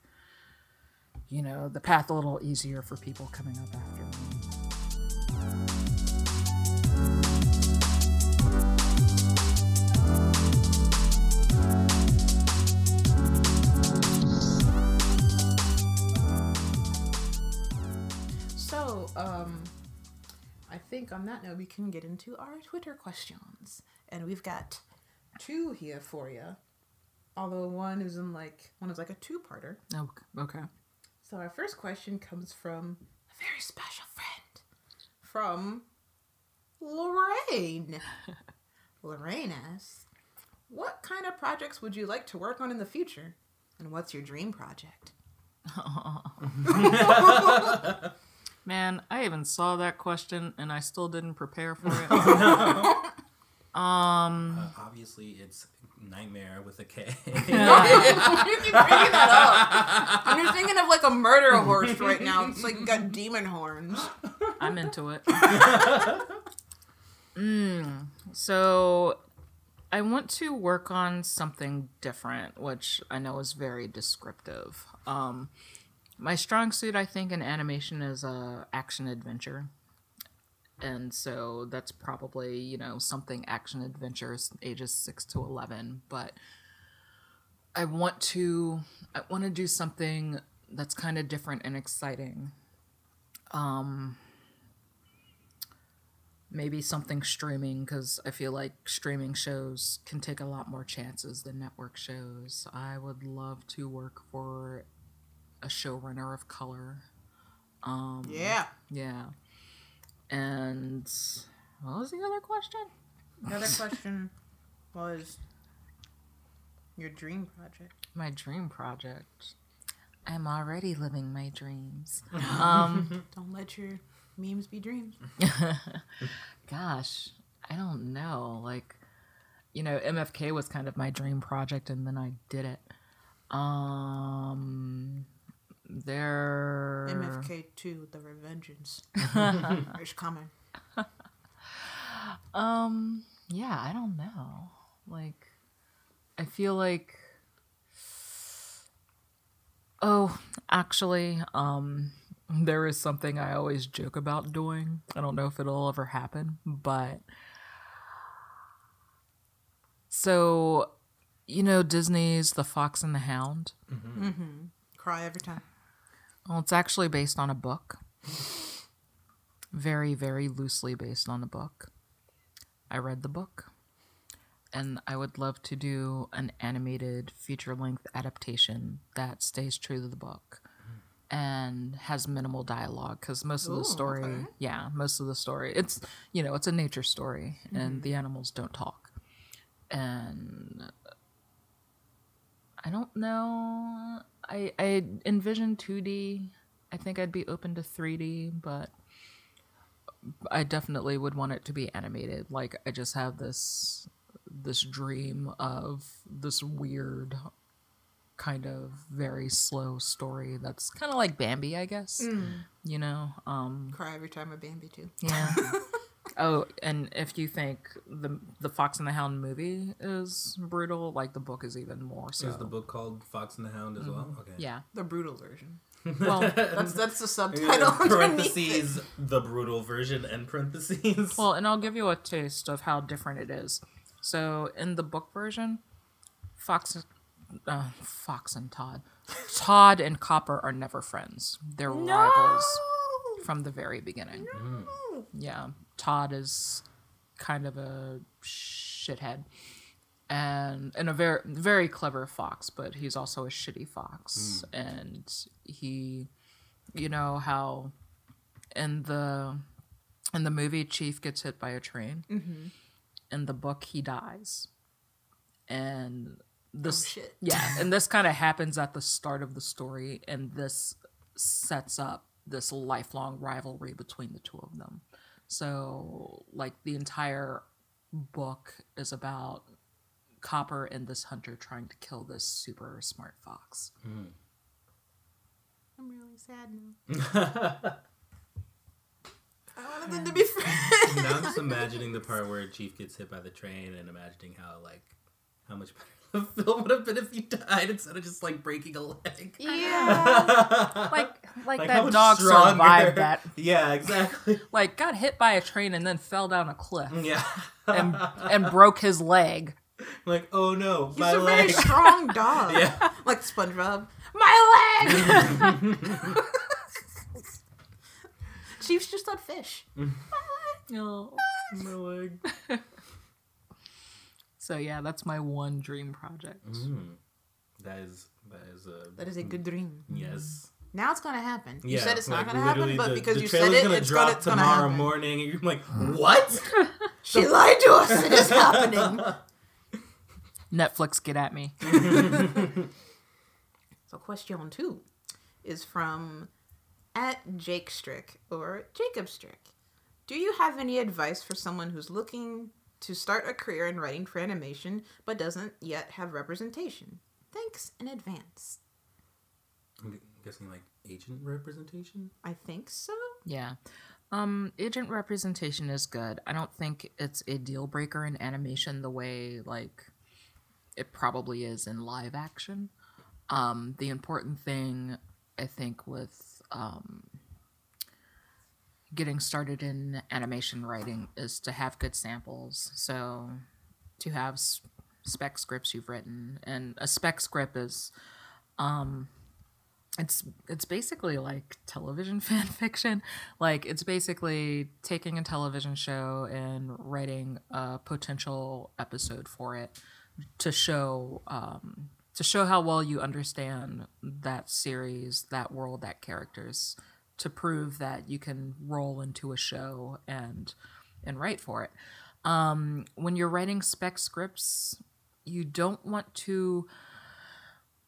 you know the path a little easier for people coming up after me So, um, I think on that note, we can get into our Twitter questions. And we've got two here for you. although one is in like one is like a two-parter. Oh, okay. So our first question comes from a very special friend from Lorraine. Lorraine asks, "What kind of projects would you like to work on in the future, and what's your dream project?" Man, I even saw that question and I still didn't prepare for it. Uh, obviously, it's Nightmare with a K. you keep bringing that up. And you're thinking of like a murder horse right now. It's like got demon horns. I'm into it. mm, so I want to work on something different, which I know is very descriptive. Um, my strong suit, I think, in animation is uh, action adventure. And so that's probably, you know, something action adventure ages 6 to 11, but I want to I want to do something that's kind of different and exciting. Um maybe something streaming because I feel like streaming shows can take a lot more chances than network shows. I would love to work for a showrunner of color. Um, Yeah. yeah. And what was the other question? Another question was your dream project. My dream project. I'm already living my dreams. Um, Don't let your memes be dreams. gosh, I don't know. Like, you know, MFK was kind of my dream project, and then I did it. Um, there. MFK two, the Revengeance. It's coming. Um, yeah, I don't know. Like, I feel like. Oh, actually, um, there is something I always joke about doing. I don't know if it'll ever happen, but. So, you know, Disney's The Fox and the Hound? Cry every time. Well, it's actually based on a book. Very, very loosely based on a book. I read the book. And I would love to do an animated feature length adaptation that stays true to the book and has minimal dialogue because most of the story, okay. yeah, most of the story, it's, you know, it's a nature story and mm-hmm. the animals don't talk. And I don't know. I I envision 2D. I think I'd be open to 3D, but I definitely would want it to be animated. Like I just have this this dream of this weird kind of very slow story that's kind of like Bambi, I guess. You know, um Cry every time a Bambi too. yeah. oh, and if you think the the Fox and the Hound movie is brutal, like the book is even more so. Is the book called Fox and the Hound as well? Okay. Yeah. The brutal version. Well, That's that's the subtitle parentheses, the brutal version, and parentheses. Well, and I'll give you a taste of how different it is. So, in the book version, Fox, uh, Fox and Todd, Todd and Copper are never friends. They're rivals from the very beginning. Yeah, Todd is kind of a shithead and and a very very clever fox, but he's also a shitty fox, hmm. and he, you know how, in the in the movie Chief gets hit by a train. Mm-hmm. In the book, he dies, and this Oh, shit. yeah, and this kind of happens at the start of the story, and this sets up this lifelong rivalry between the two of them. So, like, the entire book is about Copper and this hunter trying to kill this super smart fox. Hmm. I'm really sad now. I wanted them to be friends. now I'm just imagining the part where Chief gets hit by the train and imagining how like how much better the film would have been if he died instead of just like breaking a leg. Yeah. Like, like, Like, that dog stronger- survived that. Yeah, exactly. Like, got hit by a train and then fell down a cliff Yeah. and and broke his leg. like, oh no, He's my a very leg. strong dog. Yeah. Like SpongeBob. My leg! Chief's just on fish. Oh. my leg. So yeah, that's my one dream project. Mm. that is that is a That is a good dream. yes. Now it's gonna happen. You Yeah, said it's not gonna happen, literally but the- because the you said it, gonna it's drop gonna, it's gonna tomorrow morning, and you're like, what? She lied to us. It is happening. Netflix, get at me. So question two is from at Jake Strick or Jacob Strick. Do you have any advice for someone who's looking to start a career in writing for animation but doesn't yet have representation? Thanks in advance. I'm guessing like agent representation. I think so. Yeah. Um, agent representation is good. I don't think it's a deal breaker in animation the way like it probably is in live action. Um, the important thing I think with um, getting started in animation writing is to have good samples. So to have spec scripts you've written, and a spec script is um, it's it's basically like television fan fiction like it's basically taking a television show and writing a potential episode for it to show um, to show how well you understand that series that world that characters to prove that you can roll into a show and and write for it. Um, when you're writing spec scripts you don't want to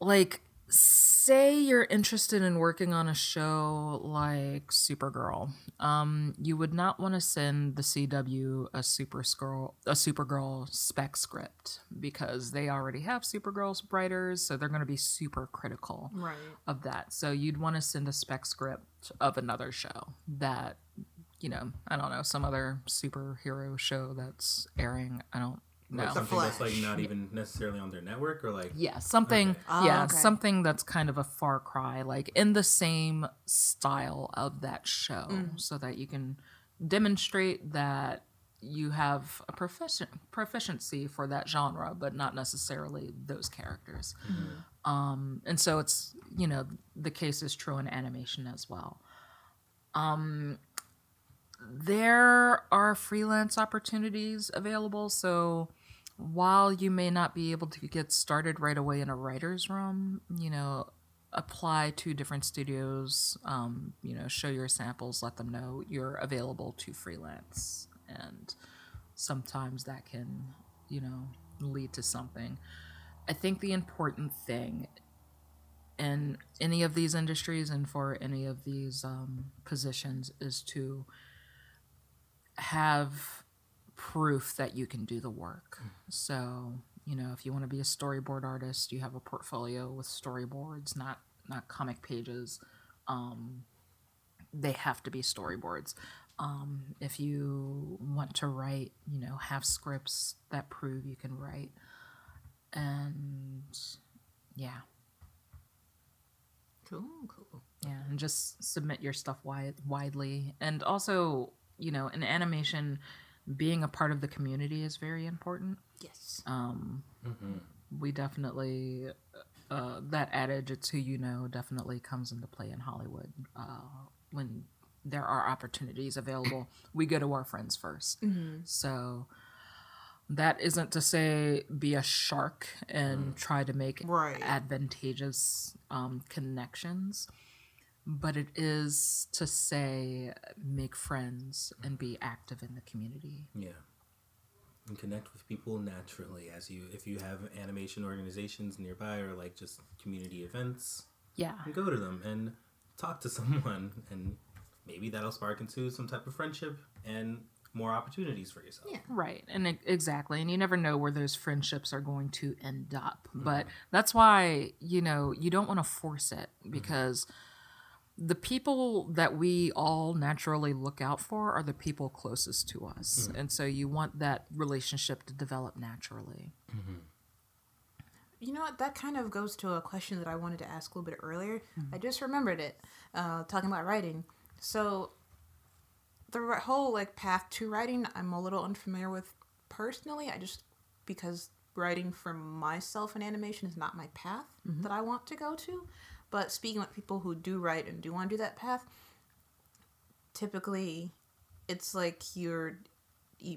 like say you're interested in working on a show like Supergirl, um, you would not want to send the CW a Supergirl a Supergirl spec script because they already have Supergirl's writers, so they're going to be super critical Right. of that. So you'd want to send a spec script of another show that you know, I don't know, some other superhero show that's airing. I don't know. Like something that's like not even necessarily on their network or like Yeah, something. Okay. Oh, yeah, okay. something that's kind of a far cry, like in the same style of that show, so that you can demonstrate that you have a proficient proficiency for that genre, but not necessarily those characters. Um, and so it's you know the case is true in animation as well. Um, there are freelance opportunities available, so while you may not be able to get started right away in a writer's room, you know, apply to different studios, um, you know, show your samples, let them know you're available to freelance. And sometimes that can, you know, lead to something. I think the important thing in any of these industries and for any of these um, positions is to have proof that you can do the work. So, you know, if you want to be a storyboard artist, you have a portfolio with storyboards, not not comic pages. Um, they have to be storyboards. Um, if you want to write, you know, have scripts that prove you can write. And yeah, Cool. Cool. yeah, and just submit your stuff wide, widely. And also, you know, in animation, being a part of the community is very important. Yes. Um, We definitely, uh, that adage, it's who you know, definitely comes into play in Hollywood. Uh, when there are opportunities available, we go to our friends 1st So that isn't to say be a shark and try to make Right. advantageous um, connections but it is to say make friends and be active in the community. Yeah. And connect with people naturally as you if you have animation organizations nearby or like just community events, yeah. go to them and talk to someone and maybe that'll spark into some type of friendship and more opportunities for yourself. Yeah. right. And exactly. And you never know where those friendships are going to end up. But mm-hmm. that's why you know you don't want to force it mm-hmm. because the people that we all naturally look out for are the people closest to us mm-hmm. and so you want that relationship to develop naturally mm-hmm. You know what? That kind of goes to a question that I wanted to ask a little bit earlier. Mm-hmm. I just remembered it, uh, talking about writing. So, the whole like path to writing, I'm a little unfamiliar with personally. I just because writing for myself in animation is not my path that I want to go to. But speaking with people who do write and do want to do that path, typically, it's like you're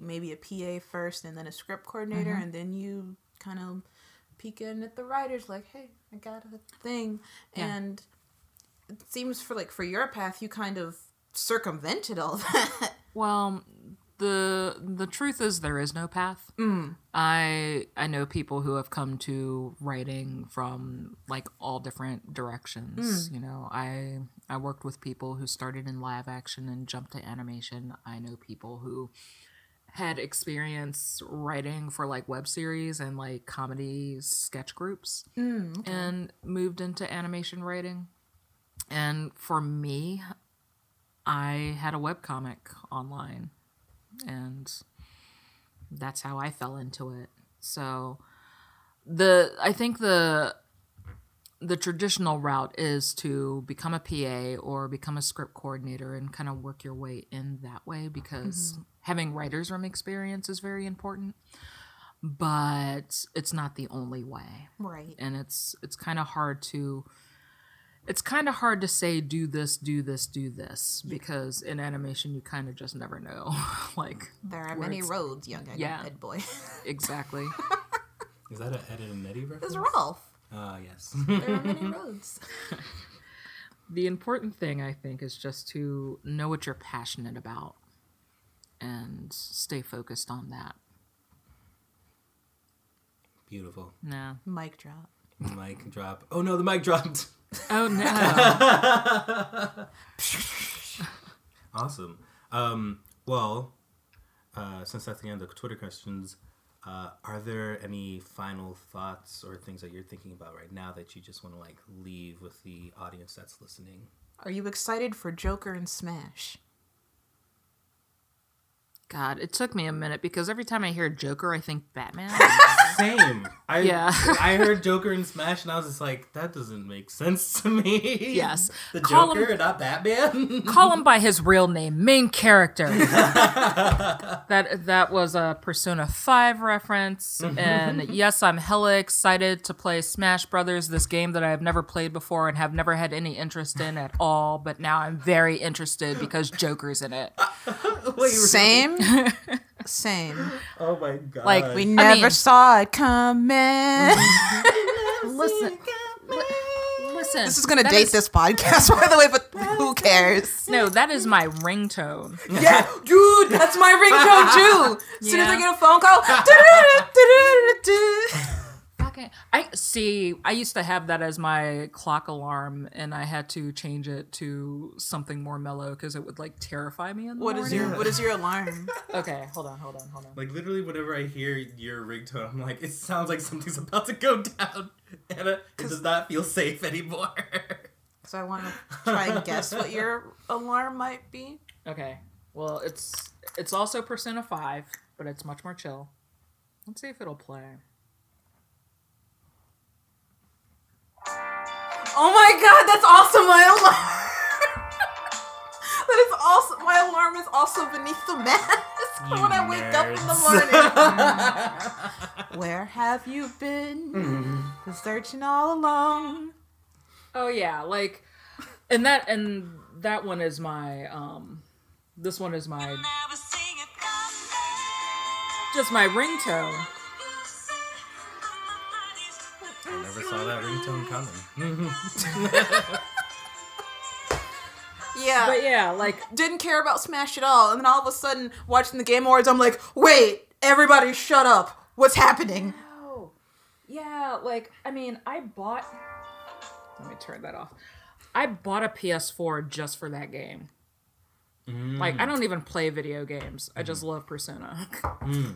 maybe a PA first and then a script coordinator, mm-hmm. and then you kind of peek in at the writers, like, hey, I got a thing. Yeah. And it seems for like for your path, you kind of circumvented all that. Well, the the truth is there is no path. Mm. I I know people who have come to writing from like all different directions. Mm. You know, I I worked with people who started in live action and jumped to animation. I know people who had experience writing for like web series and like comedy sketch groups mm, and moved into animation writing. And for me, I had a webcomic online and that's how I fell into it. So the I think the the traditional route is to become a PA or become a script coordinator and kind of work your way in that way because mm-hmm. having writer's room experience is very important. But it's not the only way right. and it's it's kind of hard to it's kind of hard to say do this do this do this because in animation you kind of just never know like There are many roads, young Yeah. Ed boy. exactly Is that an Ed and Eddie reference? There's Rolf. Ah, yes. There are many roads. the important thing i think is just to know what you're passionate about and stay focused on that Beautiful. no Mic drop. Mic drop. Oh no, the mic dropped. Oh no Awesome. Um, well, uh, since that's the end of Twitter questions, uh, are there any final thoughts or things that you're thinking about right now that you just want to like leave with the audience that's listening? Are you excited for Joker and Smash? God it took me a minute because every time i hear joker i think batman Same. I Yeah. I heard Joker in Smash, and I was just like, that doesn't make sense to me. Yes. the Call Joker, him- not Batman. call him by his real name, main character. that that was a Persona 5 reference. Mm-hmm. And yes, I'm hella excited to play Smash Brothers, this game that I have never played before and have never had any interest in at all. But now I'm very interested because Joker's in it. Wait, Same. Same. Oh my god. Like, We never mean- saw it coming. Listen. Listen. this is gonna that date is- this podcast, by the way, but who cares? No, that is my ringtone. Yeah, dude, that's my ringtone too. As soon as I Yeah. get a phone call, Fucking, I see. I used to have that as my clock alarm, and I had to change it to something more mellow because it would like terrify me in the what is morning. your What is your alarm? Okay, hold on, hold on, hold on. Like literally, whenever I hear your ringtone, I'm like, it sounds like something's about to go down, and it it does not feel safe anymore. So I want to try and guess what your alarm might be. Okay, well, it's it's also Persona Five, but it's much more chill. Let's see if it'll play. Oh my god, that's also my alarm. that is also my alarm is also beneath the mask You when I wake up in the morning. Where have you been? Been searching all along. Oh yeah, like, and that and that one is my um, this one is my just my ringtone. I never saw that ringtone coming. Yeah. But yeah, like didn't care about Smash at all. And then all of a sudden, watching the Game Awards, I'm like, wait, everybody shut up. What's happening? Oh, yeah. Like, I mean, I bought. Let me turn that off. I bought a PS4 just for that game. Like, I mm. don't even play video games. I just mm-hmm. love Persona. Mm.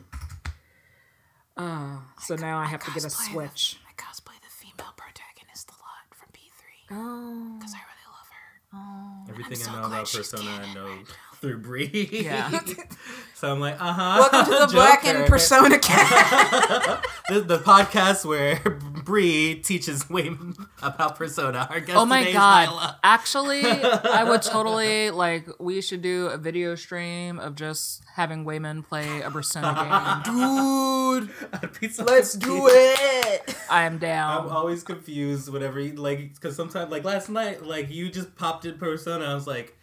uh, so now I have to get a cosplay Switch. I cosplay the female protagonist a lot from P3 Oh. because I really love her. Everything so I know about Persona, I know right through Bree. Yeah. so I'm like, uh huh. Welcome to the Black and Persona cast. the, the podcast where Bree teaches Wayman about Persona. Our guest Oh my god. Nilah. Actually, I would totally like we should do a video stream of just having Wayman play a Persona game. Dude, I'd be so let's do it. I am down. I'm always confused whenever, you, like, because sometimes, like last night, like you just popped in Persona. I was like,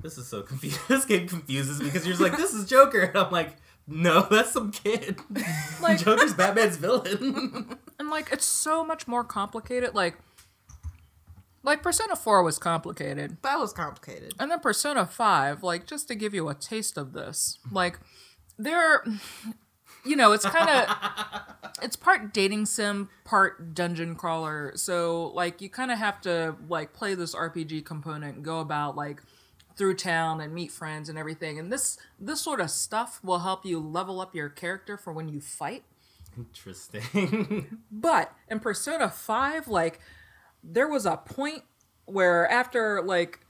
this is so confused. this game confuses me because you're just like, this is Joker. And I'm like, no, that's some kid. Like- Joker's Batman's villain. and like it's so much more complicated. Like, like Persona Four was complicated, That was complicated. and then Persona Five. Like, just to give you a taste of this, like there, you know, it's kind of it's part dating sim, part dungeon crawler. So like you kind of have to like play this RPG component, and go about like through town and meet friends and everything. And this this sort of stuff will help you level up your character for when you fight. Interesting. But in Persona 5, like there was a point where after like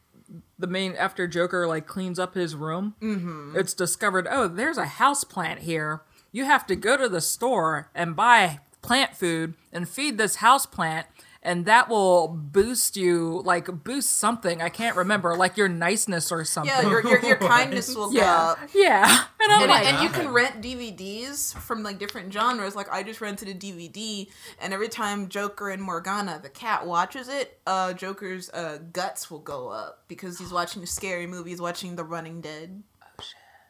the main after Joker like cleans up his room, mm-hmm. it's discovered, oh, there's a house plant here. You have to go to the store and buy plant food and feed this house plant and that will boost you like boost something i can't remember like your niceness or something Yeah, your, your, your kindness will go yeah up. yeah and And, like and you can rent DVDs from like different genres. Like I just rented a DVD, and every time Joker and Morgana, the cat, watches it, uh, Joker's uh, guts will go up because he's watching a scary movie. He's watching The Running Dead.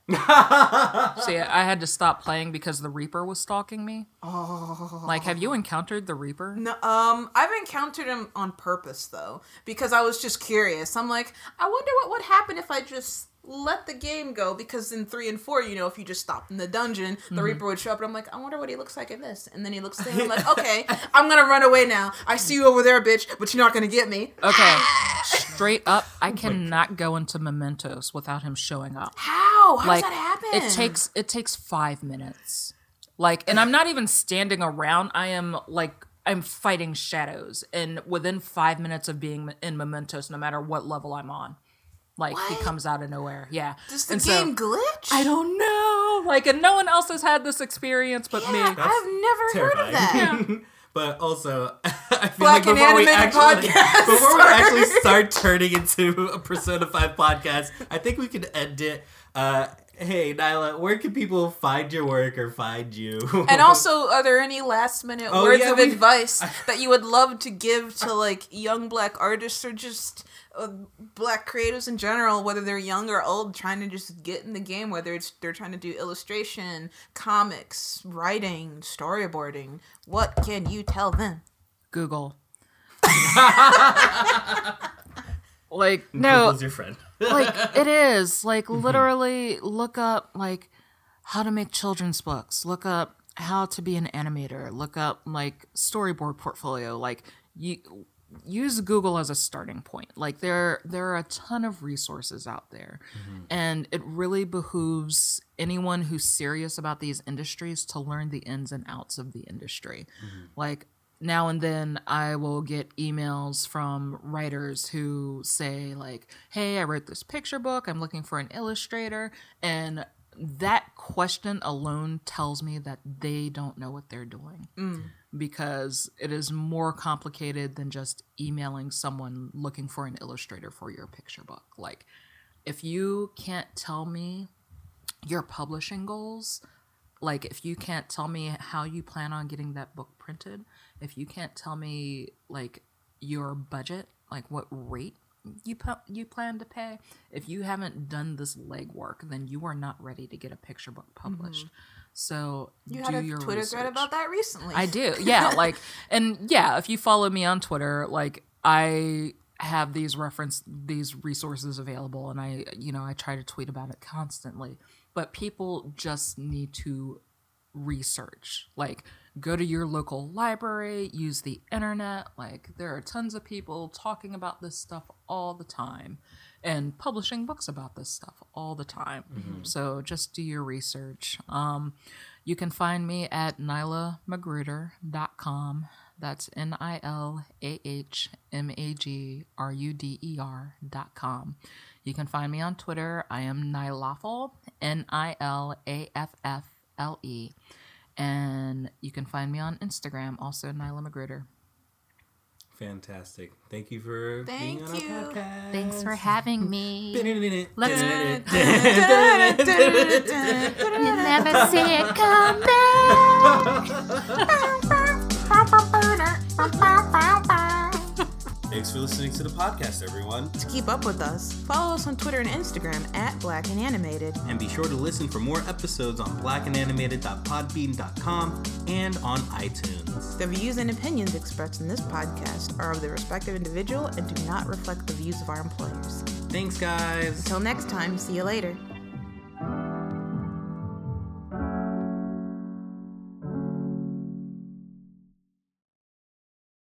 See, I had to stop playing because the Reaper was stalking me. Oh. Like, have you encountered the Reaper? No, um, I've encountered him on purpose though, because I was just curious. I'm like, I wonder what would happen if I just let the game go. Because in three and four, you know, if you just stopped in the dungeon, the mm-hmm. Reaper would show up, and I'm like, I wonder what he looks like in this. And then he looks at him, I'm like, okay, I'm gonna run away now. I see you over there, bitch, but you're not gonna get me. Okay, straight up, I oh cannot go into Mementos without him showing up. How? How like, does that happen? it takes it takes five minutes. Like, and I'm not even standing around. I am like I'm fighting shadows, and within five minutes of being in Mementos, no matter what level I'm on, like he comes out of nowhere. Yeah, Does the And so- game glitch? I don't know. Like, and no one else has had this experience but Yeah, me. I've never heard of that. but also, I feel Black like and before we animated actually podcast. before we actually start turning into a Persona Five podcast, I think we could end it. Uh, hey, Nilah, where can people find your work or find you? And also, are there any last minute Oh, words yeah, of we- advice that you would love to give to like young black artists or just uh, black creatives in general, whether they're young or old, trying to just get in the game, whether it's they're trying to do illustration, comics, writing, storyboarding? What can you tell them? Google. like no, Who's your friend? Like it is like mm-hmm. literally look up like how to make children's books. Look up how to be an animator. Look up like storyboard portfolio. Like you use Google as a starting point. Like there there are a ton of resources out there. Mm-hmm. And it really behooves anyone who's serious about these industries to learn the ins and outs of the industry. Mm-hmm. Like now and then I will get emails from writers who say like, "Hey, I wrote this picture book. I'm looking for an illustrator." And that question alone tells me that they don't know what they're doing mm. because it is more complicated than just emailing someone looking for an illustrator for your picture book. Like, if you can't tell me your publishing goals, like if you can't tell me how you plan on getting that book printed, if you can't tell me like your budget, like what rate you pu- you plan to pay, if you haven't done this legwork, then you are not ready to get a picture book published. Mm-hmm. So You do had a your Twitter research. thread about that recently. I do. Yeah, like and yeah, if you follow me on Twitter, like I have these reference these resources available and I you know, I try to tweet about it constantly. But people just need to research. Like go to your local library, use the internet. Like there are tons of people talking about this stuff all the time and publishing books about this stuff all the time. So just do your research. Um, you can find me at nilahmagruder.com. That's N I L A H M A G R U D E R dot com. You can find me on Twitter. I am Nilaffle, N I L A F F L E. And you can find me on Instagram, also Nilah Magruder. Fantastic. Thank you for being Thank on you. our podcast. Thanks for having me. Let's You never see it coming. Thanks for listening to the podcast, everyone. To keep up with us, follow us on Twitter and Instagram at Black and Animated. And be sure to listen for more episodes on blackandanimated.podbean.com and on iTunes. The views and opinions expressed in this podcast are of the respective individual and do not reflect the views of our employers. Thanks, guys. Until next time, see you later.